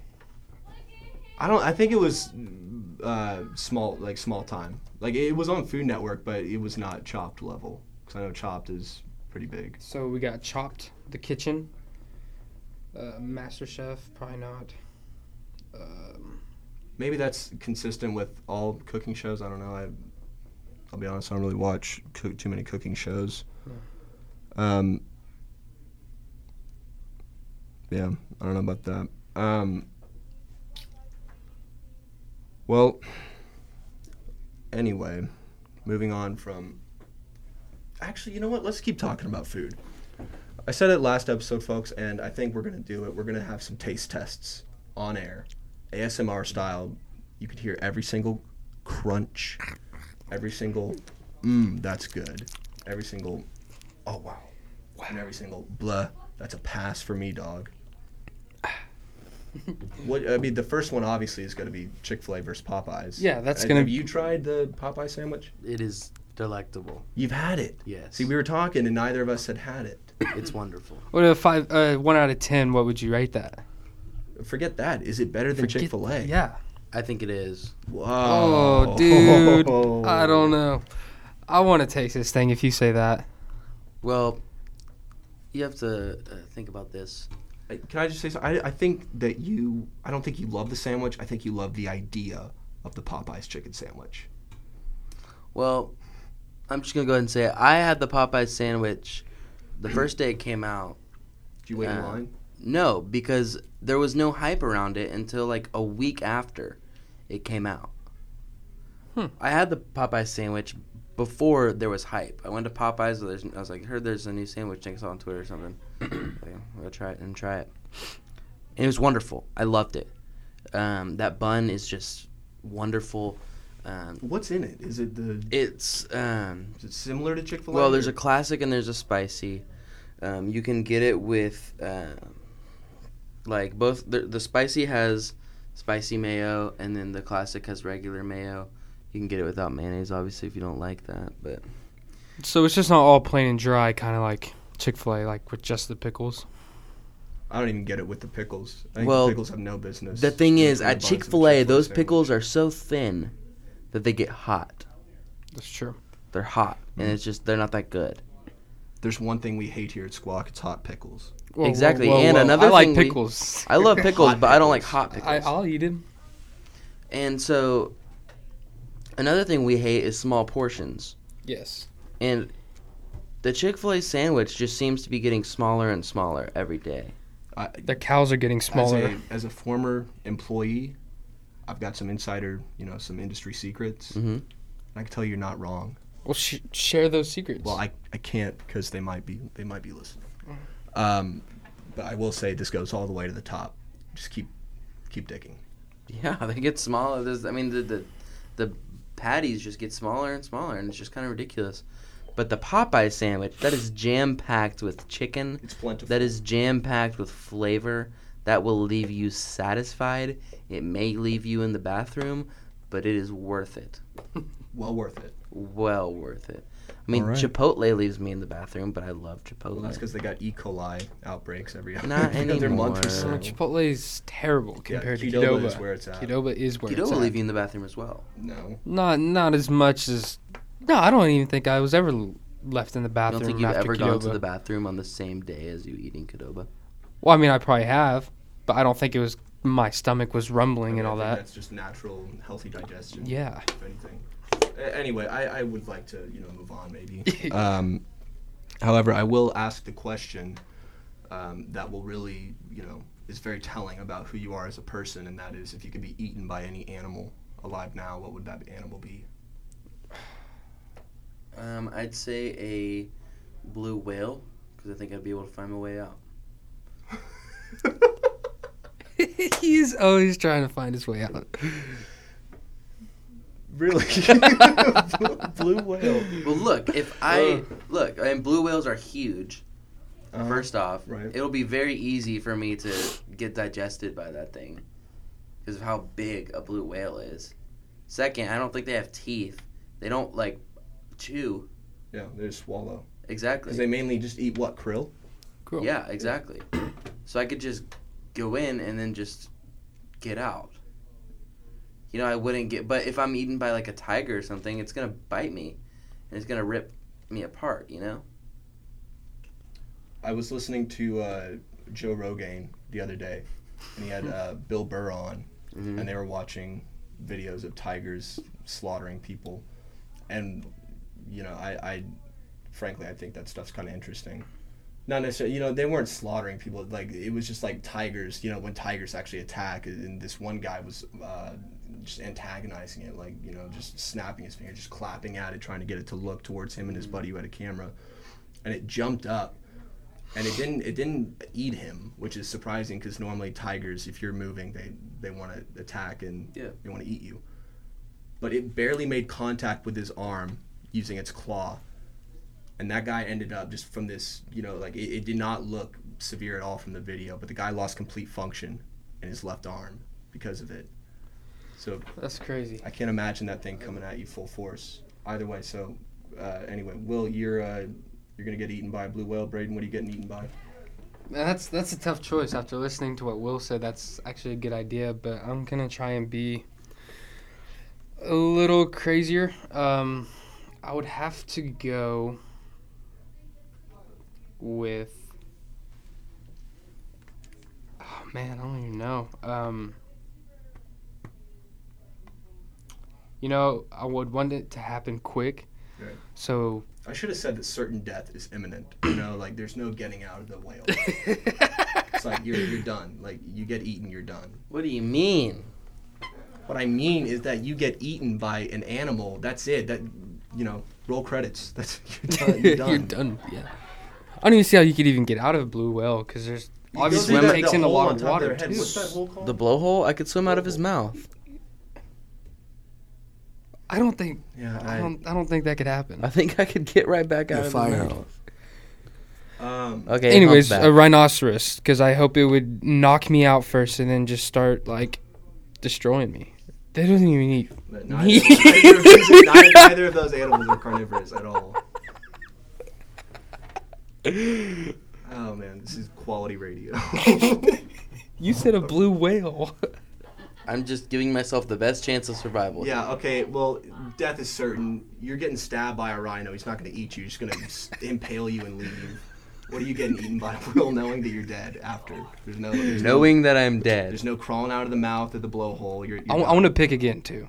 I don't. I think it was uh, small, like small time. Like it was on Food Network, but it was not Chopped level. Because I know Chopped is pretty big. So we got Chopped, The Kitchen, uh, Master Chef, probably not. Um, Maybe that's consistent with all cooking shows. I don't know. I, I'll be honest. I don't really watch cook, too many cooking shows. Um. Yeah, I don't know about that. Um. Well. Anyway, moving on from. Actually, you know what? Let's keep talking about food. I said it last episode, folks, and I think we're gonna do it. We're gonna have some taste tests on air, ASMR style. You could hear every single crunch, every single mmm, that's good, every single oh wow, wow. and every single blah. That's a pass for me, dog. what I mean, the first one obviously is going to be Chick Fil A versus Popeyes. Yeah, that's Uh, gonna- Have you tried the Popeye sandwich? It is delectable. You've had it. Yes. See, we were talking, and neither of us had had it. It's wonderful. what a five, uh, one out of ten. What would you rate that? Forget that. Is it better than Chick Fil A? Yeah. I think it is. Wow. Oh, dude. I don't know. I want to taste this thing. If you say that. Well, you have to uh, think about this. Can I just say something? I, I think that you. I don't think you love the sandwich. I think you love the idea of the Popeyes chicken sandwich. Well, I'm just gonna go ahead and say it. I had the Popeyes sandwich the first day it came out. Did you wait in Uh, line? No, because there was no hype around it until like a week after it came out. Hmm. I had the Popeye sandwich before there was hype. I went to Popeyes. There's, I was like, heard there's a new sandwich. I saw on Twitter or something. like, I'm gonna try it and try it. And it was wonderful. I loved it. Um, that bun is just wonderful. Um, What's in it? Is it the? it's um, Is it similar to Chick Fil A? well, there's a classic and there's a spicy. Um, you can get it with, uh, like both. The, the spicy has spicy mayo, and then the classic has regular mayo. You can get it without mayonnaise, obviously, if you don't like that. But So it's just not all plain and dry, kind of like Chick Fil A, like with just the pickles. I don't even get it with the pickles. I think Well, the pickles have no business. the thing is, at Chick Fil A, those sandwich. pickles are so thin that they get hot. That's true. They're hot, and Mm. it's just they're not that good. There's one thing we hate here at Squawk. It's hot pickles. Whoa, Exactly, whoa, whoa, and whoa. another I like thing we- pickles. I love pickles, Hot but I don't like hot pickles. I, I'll eat it. And so, another thing we hate is small portions. Yes. And the Chick fil A sandwich just seems to be getting smaller and smaller every day. I, The cows are getting smaller. As a, as a former employee, I've got some insider, you know, some industry secrets. hmm I can tell you you're not wrong. well, sh- share those secrets. Well, I, I can't because they might be they might be listening. Um, but I will say this goes all the way to the top. Just keep keep digging. Yeah, they get smaller. There's, I mean, the, the the patties just get smaller and smaller, and it's just kind of ridiculous. But the Popeye sandwich, that is jam packed with chicken. It's plentiful. That is jam packed with flavor. That will leave you satisfied. It may leave you in the bathroom, but it is worth it. well worth it. Well worth it. I mean, Alright. Chipotle leaves me in the bathroom, but I love Chipotle. Well, that's because they got E. coli outbreaks every Not every month or so. Chipotle is terrible Yeah, compared to Qdoba Qdoba. is where it's at. Qdoba is where Qdoba it's at. leave you in the bathroom as well. No. Not not as much as. No, I don't even think I was ever left in the bathroom. I bathroom don't think you've ever Qdoba. gone to the bathroom on the same day as you eating Qdoba. Well, I mean, I probably have, but I don't think it was my stomach was rumbling and I all think that. That's just natural, healthy digestion. Yeah. If anything. A- Anyway, I, I would like to you know move on maybe. um, however, I will ask the question um, that will really you know is very telling about who you are as a person, and that is if you could be eaten by any animal alive now, what would that animal be? Um, I'd say a blue whale because I think I'd be able to find my way out. He's always trying to find his way out. Really? Blue whale. Well, look, if I Uh. look, and blue whales are huge. Uh-huh. First off, right. it'll be very easy for me to get digested by that thing because of how big a blue whale is. Second, I don't think they have teeth. They don't like chew. Yeah, they just swallow. Exactly. Because they mainly just eat what krill. Cool. Yeah, exactly. So I could just go in and then just get out. You know, I wouldn't get. But if I'm eaten by like a tiger or something, it's gonna bite me, and it's gonna rip me apart. You know. I was listening to uh, Joe Rogan the other day, and he had uh, Bill Burr on, Mhm. and they were watching videos of tigers slaughtering people, and you know, I, I frankly I think that stuff's kind of interesting. Not necessarily, you know, they weren't slaughtering people. Like it was just like tigers. You know, when tigers actually attack, and this one guy was uh, just antagonizing it, like you know, just snapping his finger, just clapping at it, trying to get it to look towards him and his mm-hmm. buddy who had a camera, and it jumped up and it didn't it didn't eat him, which is surprising because normally tigers, if you're moving, they they want to attack and Yeah. they want to eat you. But it barely made contact with his arm using its claw, and that guy ended up just from this, you know, like it, it did not look severe at all from the video, but the guy lost complete function in his left arm because of it. So That's crazy. I can't imagine that thing coming at you full force. Either way, so uh, anyway, Will, you're uh, you're gonna get eaten by a blue whale. Braden, what are you getting eaten by? That's that's a tough choice. After listening to what Will said, that's actually a good idea. But I'm gonna try and be a little crazier. Um, I would have to go with. Oh man, I don't even know. Um, you know, I would want it to happen quick. Right. So. I should have said that certain death is imminent. You know, like there's no getting out of the whale. It's like you're you're done. Like you get eaten, you're done. What do you mean? What I mean is that you get eaten by an animal. That's it. That you know, roll credits. That's you're done. You're done. You're done. Yeah. I don't even see how you could even get out of a blue whale because there's You obviously it that- takes in a lot of water their too. What's that hole? The blowhole? I could swim out of his mouth. I don't think yeah, I don't I don't think that could happen. I think I could get right back out You're of fired. his mouth. Um, Okay. Anyways, a rhinoceros because I hope it would knock me out first and then just start like destroying me. They don't even eat. but neither, neither, of these- neither, neither of those animals are carnivorous at all. Oh man, this is quality radio. You said a blue whale. I'm just giving myself the best chance of survival. Yeah, okay, well, death is certain. You're getting stabbed by a rhino. He's not going to eat you. He's going to impale you and leave. You. What are you getting eaten by? a Will knowing that you're dead after. There's no, there's no, Knowing that I'm dead. there's no crawling out of the mouth of the blowhole. You're, you're I, done. want to pick again too.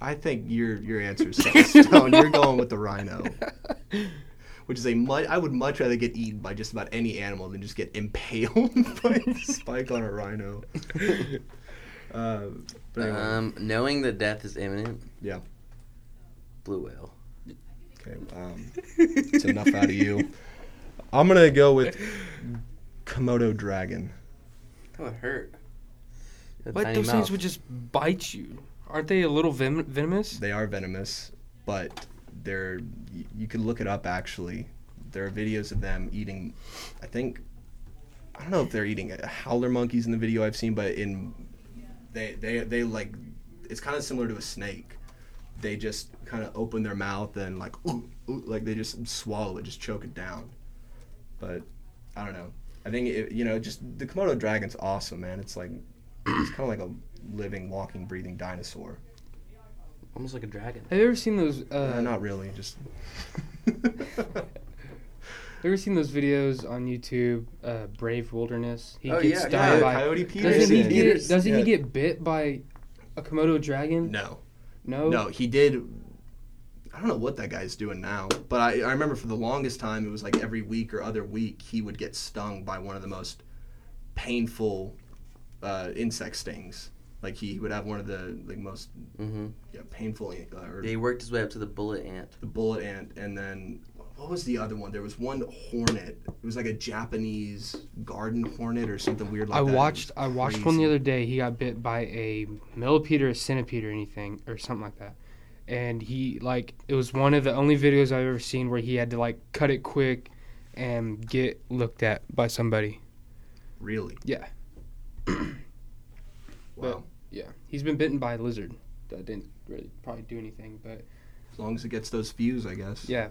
I think your your answer is stone. You're going with the rhino, which is a much. I would much rather get eaten by just about any animal than just get impaled by a spike on a rhino. Uh, but anyway, Um, knowing that death is imminent. Yeah. Blue whale. okay, um, it's enough out of you. I'm gonna go with Komodo dragon. That would hurt. A But those mouth. things would just bite you. Aren't they a little venom- venomous? They are venomous, but they're. You, you can look it up actually. There are videos of them eating. I think. I don't know if they're eating uh, howler monkeys in the video I've seen, but in they they they like it's kind of similar to a snake. They just kind of open their mouth and like ooh, ooh, like they just swallow it, just choke it down. But I don't know. I think it, you know just the Komodo dragon's awesome, man. It's like it's kind of like a living, walking, breathing dinosaur. Almost like a dragon. Have you ever seen those? Uh, Uh, not really, just. Have you ever seen those videos on YouTube? Uh, Brave Wilderness. He Oh, gets yeah, stung yeah, by. Coyote Doesn't he Peterson. get? Doesn't Yeah. he get bit by a Komodo dragon? No, No. no, he did. I don't know what that guy's doing now, but I, I remember for the longest time it was like every week or other week he would get stung by one of the most painful uh, insect stings. Like he would have one of the like most Mm-hmm. yeah, painful uh, or He worked his way up to the bullet ant. the bullet ant, and then what was the other one? There was one hornet. It was like a Japanese garden hornet or something weird like I that. It watched. I watched one the other day. He got bit by a millipede or a centipede or anything or something like that, and he like it was one of the only videos I've ever seen where he had to like cut it quick and get looked at by somebody. Really? Yeah. Wow. Yeah, he's been bitten by a lizard. That didn't really probably do anything, but As long as it gets those views, I guess. yeah.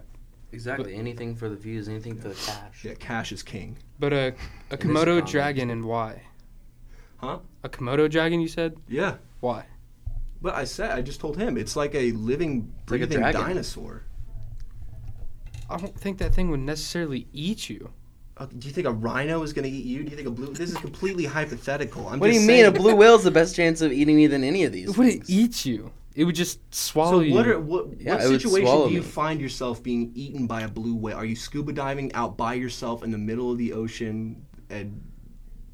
Exactly. anything for the views, anything for the cash. Yeah, cash is king. But a a Komodo dragon and why? Huh? A Komodo dragon, you said? Yeah. Why? But I said I just told him it's like a living, like a breathing dinosaur. I don't think that thing would necessarily eat you. Uh, do you think a rhino is going to eat you? Do you think a blue? This is completely hypothetical. I'm What do just you mean? A saying- blue whale's the best chance of eating me than any of these. It wouldn't things. eat you. It would just swallow So you. what? Are, what, Yeah, what situation do you me. find yourself being eaten by a blue whale? Are you scuba diving out by yourself in the middle of the ocean and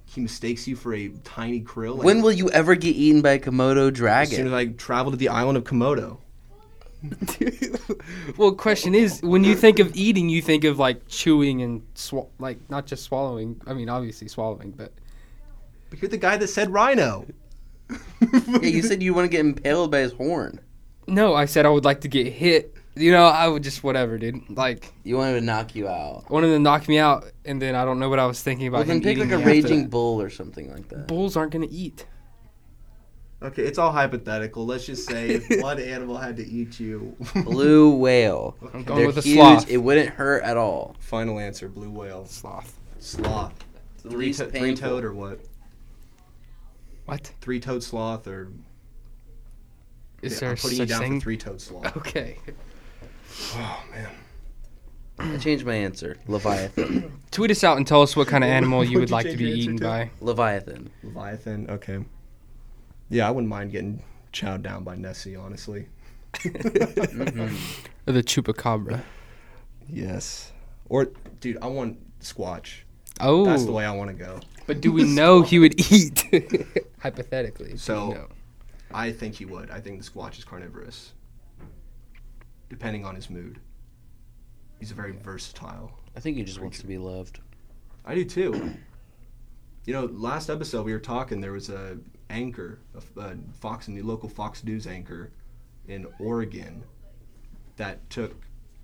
he mistakes you for a tiny krill? Like, When will you ever get eaten by a Komodo dragon? as soon as I travel to the island of Komodo. well, question is, when you think of eating, you think of like chewing and swa- like not just swallowing. I mean, obviously swallowing, but But you're the guy that said rhino. yeah, you said you want to get impaled by his horn. no, I said I would like to get hit. You know, I would just whatever, dude. Like You wanted to knock you out. wanted to knock me out, and then I don't know what I was thinking about Well, then pick like a raging bull or something like that. Bulls aren't gonna eat. Okay, it's all hypothetical. Let's just say if one animal had to eat you. Blue whale. I'm going They're with a huge. sloth. It wouldn't hurt at all. Final answer: blue whale, Sloth. sloth, three least to- three painful. toed or what? What Three toed sloth or? is Yeah, there I'm putting such you down thing? for three toed sloth. Okay. Oh man. I changed my answer. Leviathan. Tweet us out and tell us what kind of animal you What'd you like to change be your answer eaten to? by. Leviathan. Leviathan. Okay. Yeah, I wouldn't mind getting chowed down by Nessie, honestly. Mhm. Or the chupacabra. Yes. Or, dude, I want Squatch. Oh, That's the way I want to go. but do we know he would eat? Hypothetically. So- we know? I think he would. I think the Squatch is carnivorous, depending on his mood. He's a very versatile. I think he just wants to be loved. I do too. You know, last episode we were talking. There was a anchor, a Fox, and the local Fox News anchor in Oregon, that took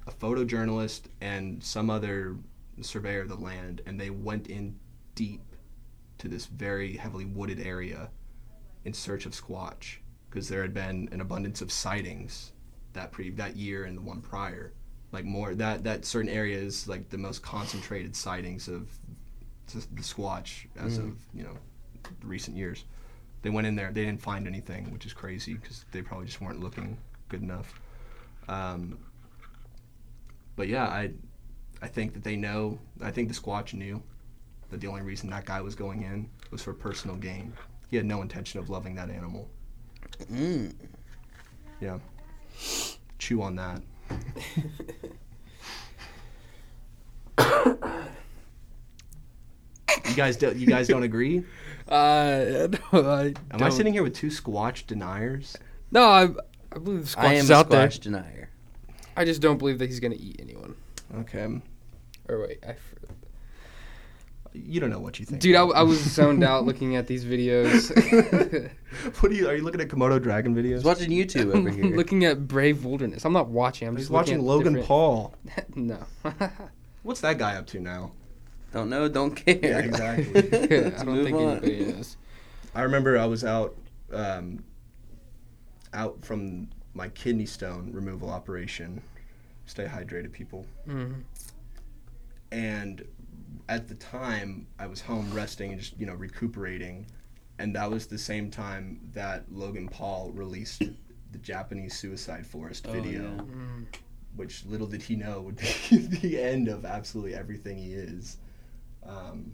a photojournalist and some other surveyor of the land, and they went in deep to this very heavily wooded area in search of squatch because there had been an abundance of sightings that pre that year and the one prior. Like more that that certain area is like the most concentrated sightings of the squatch as Mm. of you know recent years. They went in there they didn't find anything which is crazy because they probably just weren't looking good enough. Um, but yeah i i think that they know i think the squatch knew that the only reason that guy was going in was for personal gain he had no intention of loving that animal Mm. chew on that you guys don't you guys don't agree Uh, no, I Am I don't. sitting here with two Squatch deniers? No, I, I believe the squatch I am is a out there. squatch denier. I just don't believe that he's gonna eat anyone. Okay. Or wait, I. f- You don't know what you think. Dude, I, I was zoned out looking at these videos. what are you? Are you looking at Komodo dragon videos? He's watching YouTube over here. looking at Brave Wilderness. I'm not watching. I'm He's just looking watching at Logan different- Paul. no. What's that guy up to now? Don't know, don't care. Yeah, exactly. Let's I don't move think on. anybody knows. I remember I was out, um, out from my kidney stone removal operation. Stay hydrated, people. Mhm. And at the time, I was home resting and just you know recuperating, and that was the same time that Logan Paul released the Japanese suicide forest Oh, video, yeah. Mm. which little did he know would be the end of absolutely everything he is. Um,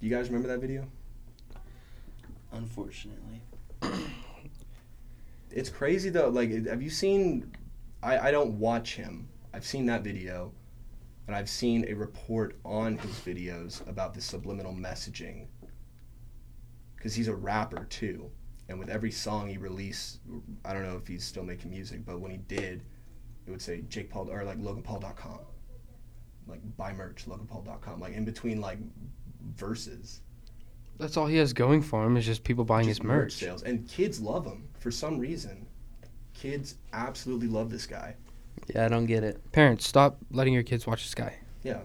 you guys remember that video? Unfortunately. It's crazy though. Like, have you seen? I I don't watch him. I've seen that video, and I've seen a report on his videos about the subliminal messaging. Because he's a rapper too, and with every song he released, I don't know if he's still making music, but when he did, it would say Jake Paul or like LoganPaul.com, like buy merch LoganPaul.com, like in between like verses. That's all he has going for him is just people buying just his merch. sales, and kids love him for some reason. Kids absolutely love this guy. Yeah, I don't get it. Parents, stop letting your kids watch this guy. Yeah,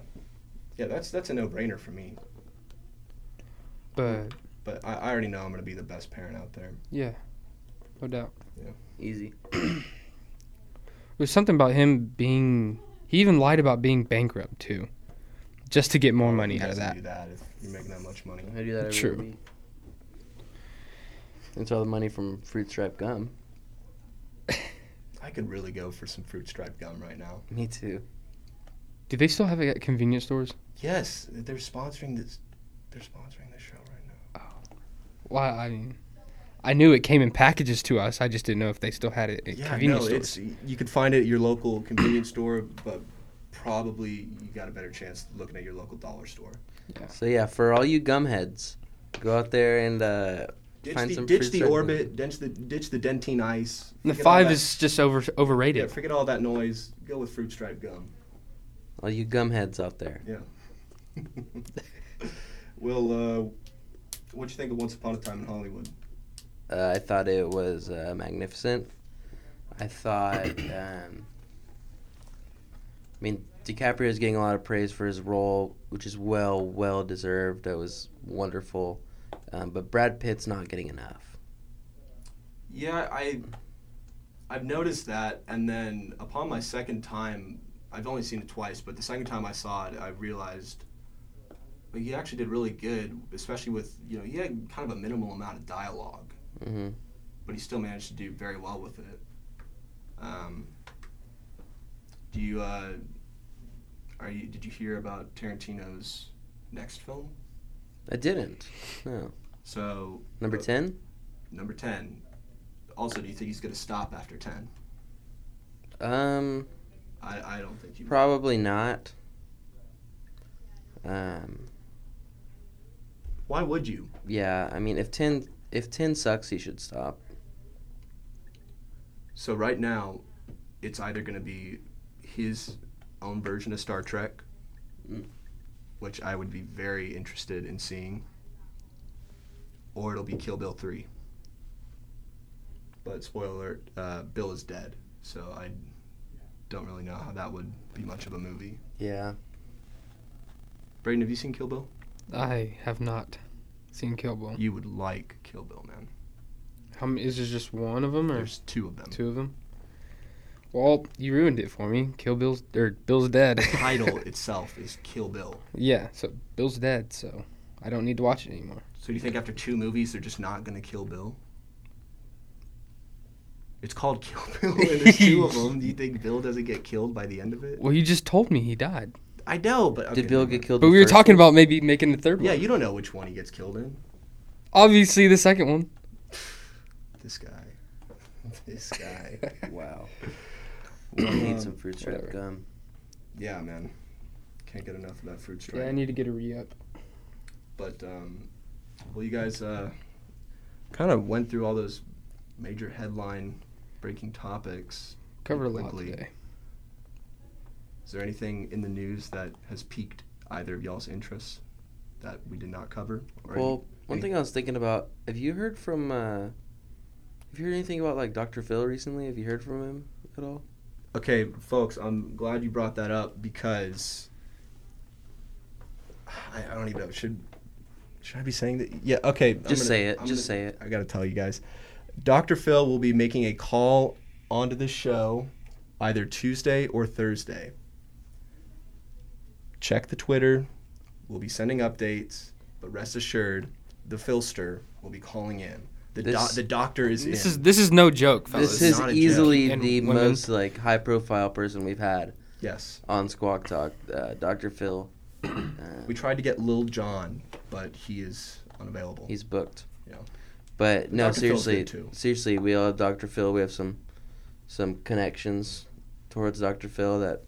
yeah, that's that's a no-brainer for me. But But I, I already know I'm gonna be the best parent out there. yeah, no doubt. Yeah. Easy. There's something about him being. He even lied about being bankrupt too, just to get more money out of that. Do that if you're making that much money. I do that every True. week. It's all the money from fruit stripe gum. I could really go for some fruit stripe gum right now. Me too. Do they still have it at convenience stores? Yes, they're sponsoring this. They're sponsoring this show right now. Oh, Well, I mean, I knew it came in packages to us. I just didn't know if they still had it at Yeah, convenience no, stores. it's you could find it at your local convenience store, but probably you got a better chance looking at your local dollar store. Yeah. So yeah, for all you gum heads, go out there and uh, Ditch Find the, some ditch the orbit, ditch the ditch the Dentyne Ice. the Forget all five is just over overrated. yeah, overrated. forget all that noise. Go with fruit stripe gum. all you gum heads out there. Yeah. well, uh, what you think of Once Upon a Time in Hollywood? Uh, I thought it was uh, magnificent. I thought, um, I mean, DiCaprio is getting a lot of praise for his role, which is well, well deserved. That was wonderful. Um, but Brad Pitt's not getting enough. Yeah, I I've noticed that, and then upon my second time, I've only seen it twice, but the second time I saw it, I realized he actually did really good, especially with you know he had kind of a minimal amount of dialogue. hmm but he still managed to do very well with it. Um, do you uh, are you did you hear about Tarantino's next film? I didn't. No. So Number uh, 10? Number ten. Also, do you think he's going to stop after ten? Um, I, I don't think you. probably not. Um, Why would you? yeah, I mean, if 10, if 10 sucks, he should stop. So right now, it's either going to be his own version of Star Trek, Mm. which I would be very interested in seeing, or it'll be Kill Bill three. But spoiler alert, uh, Bill is dead, so I don't really know how that would be much of a movie. Yeah. Braden, have you seen Kill Bill? I have not seen Kill Bill. You would like Kill Bill, man. How many, is there just one of them or There's two of them. two of them? Well, you ruined it for me. Kill Bill's or Bill's dead. The title itself is Kill Bill. yeah, so Bill's dead, so I don't need to watch it anymore. So do you think after two movies they're just not gonna kill Bill? It's called Kill Bill, and there's two of them. Do you think Bill doesn't get killed by the end of it? Well, you just told me he died. I know, but okay, Did Bill get killed? But we were talking one? about maybe making the third one. Yeah, one. you don't know which one he gets killed in. Obviously, the second one. This guy, this guy. Wow. Well, I need um, some fruit stripe whatever. gum. Yeah, man. Can't get enough of that fruit stripe. Yeah, I need to get a re up. But um, well, you guys uh, kind of went through all those major headline breaking topics. Covered a lot today. Is there anything in the news that has piqued either of y'all's interests that we did not cover. Or Well, one any- thing I was thinking about, have you heard from, uh, have you heard anything about like Dr. Phil recently? Have you heard from him at all? Okay, folks, I'm glad you brought that up because I, I don't even know. Should should I be saying that? Yeah. Okay. I'm Just say it, just say it. I gotta tell you guys, Dr. Phil will be making a call onto the show either Tuesday or Thursday. Check the Twitter. We'll be sending updates, but rest assured, the Philster will be calling in. The, This- doc the doctor is This in. is this is no joke, fellas. This is not a joke. easily the women. most like high profile person we've had yes. on Squawk Talk, uh, Dr. Phil. Uh, We tried to get Lil Jon, but he is unavailable. he's booked. Yeah. But no, Dr. Seriously, too. seriously, we all have Dr. Phil. We have some some connections towards Dr. Phil that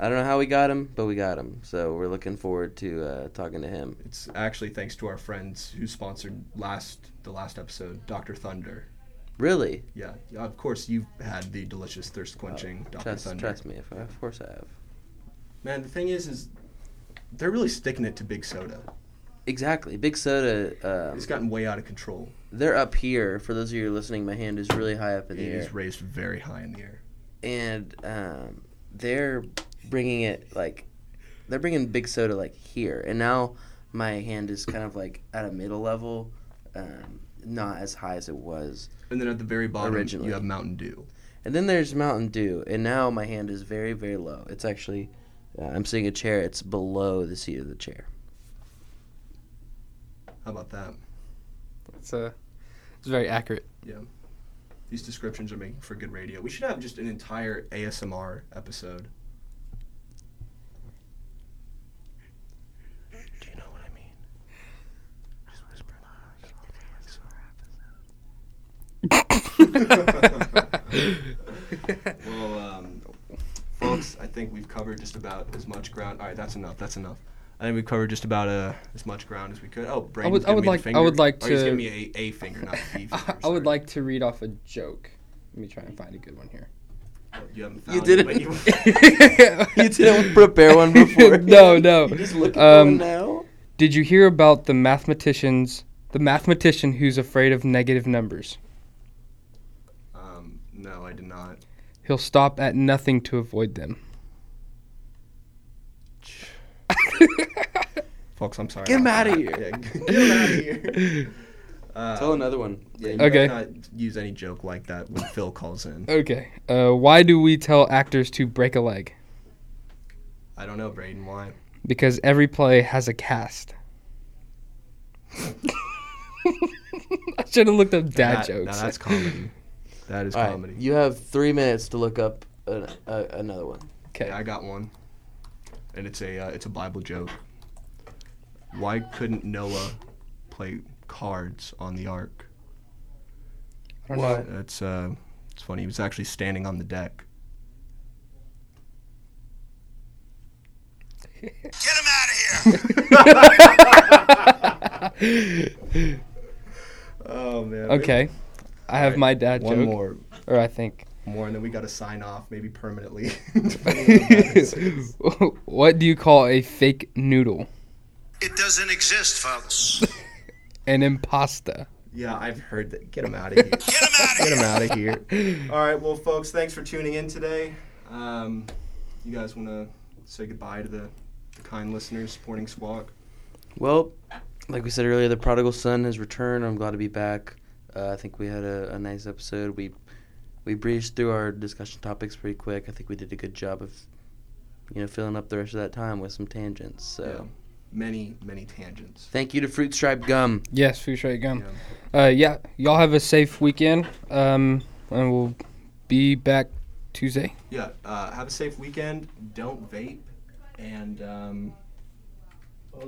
I don't know how we got him, but we got him. So we're looking forward to uh, talking to him. It's actually thanks to our friends who sponsored last the last episode, Dr. Thunder. Really? Yeah, of course you've had the delicious thirst quenching Dr. Oh, Trust, Thunder. trust me, if, I, of course I have. Man, the thing is, is they're really sticking it to Big Soda. Exactly. Big Soda, um, It's gotten way out of control. they're up here. For those of you listening, my hand is really high up in It the air. It is raised very high in the air. and um, they're bringing it like they're bringing big soda like here and now my hand is kind of like at a middle level um, not as high as it was And then at the very bottom, Originally. you have Mountain Dew. and then there's mountain dew and now my hand is very very low it's actually uh, i'm sitting a chair it's below the seat of the chair How about that? It's uh, it's very accurate. Yeah. These descriptions are making for good radio. We should have just an entire ASMR episode. Do you know what I mean? Just whisper well, um, folks, I think we've covered just about as much ground. All right, that's enough. That's enough. I think we've covered just about uh, as much ground as we could. Oh, Braden's would- I would me the like- I would like Oh, he's to- giving me a, a finger, not the finger. I would like to read off a joke. Let me try and find a good one here. Oh, You haven't you didn't it, you- you didn't prepare one before no, no. you just looking Um, for one now Did you hear about the mathematicians, the mathematician who's afraid of negative numbers? Um, no, I did not. He'll stop at nothing to avoid them. Folks, I'm sorry. Get him about outta that. here. Yeah, get him out of here. Uh, tell another one yeah, you Okay. not use any joke like that when Phil calls in. Okay. Uh, why do we tell actors to break a leg? I don't know, Braden. Why? Because every play has a cast. I should have looked up dad That- jokes. Now that's comedy. That is All right, comedy. you have three minutes to look up an, uh, another one okay. Yeah, I got one, and it's a uh, it's a Bible joke. Why couldn't Noah play cards on the ark? I don't. That's uh, it's funny. He was actually standing on the deck. Get him out of here! Oh man. Okay. I have Alright, my dad One joke. more, Or I think. More, and then we got to sign off, maybe permanently. what do you call a fake noodle? It doesn't exist, folks. An impasta. yeah, I've heard that. Get him out of here. Get him out of Get here! him out of here. All right, well, folks, thanks for tuning in today. Um, you guys want to say goodbye to the, the kind listeners supporting Squawk? Well, like we said earlier, the prodigal son has returned. I'm glad to be back. Uh, I think we had a, a nice episode. We we breezed through our discussion topics pretty quick. I think we did a good job of, you know, filling up the rest of that time with some tangents. So Yeah. Many, many tangents. thank you to Fruit Stripe Gum. Yes, Fruit straight gum. Yeah. Uh, yeah, y'all have a safe weekend. Um, and we'll be back Tuesday. Yeah, uh, have a safe weekend. Don't vape. And, um,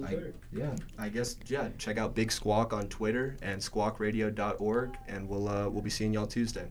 I, yeah, I guess, yeah, check out Big Squawk on Twitter and squawkradio.org, and we'll, uh, we'll be seeing y'all Tuesday.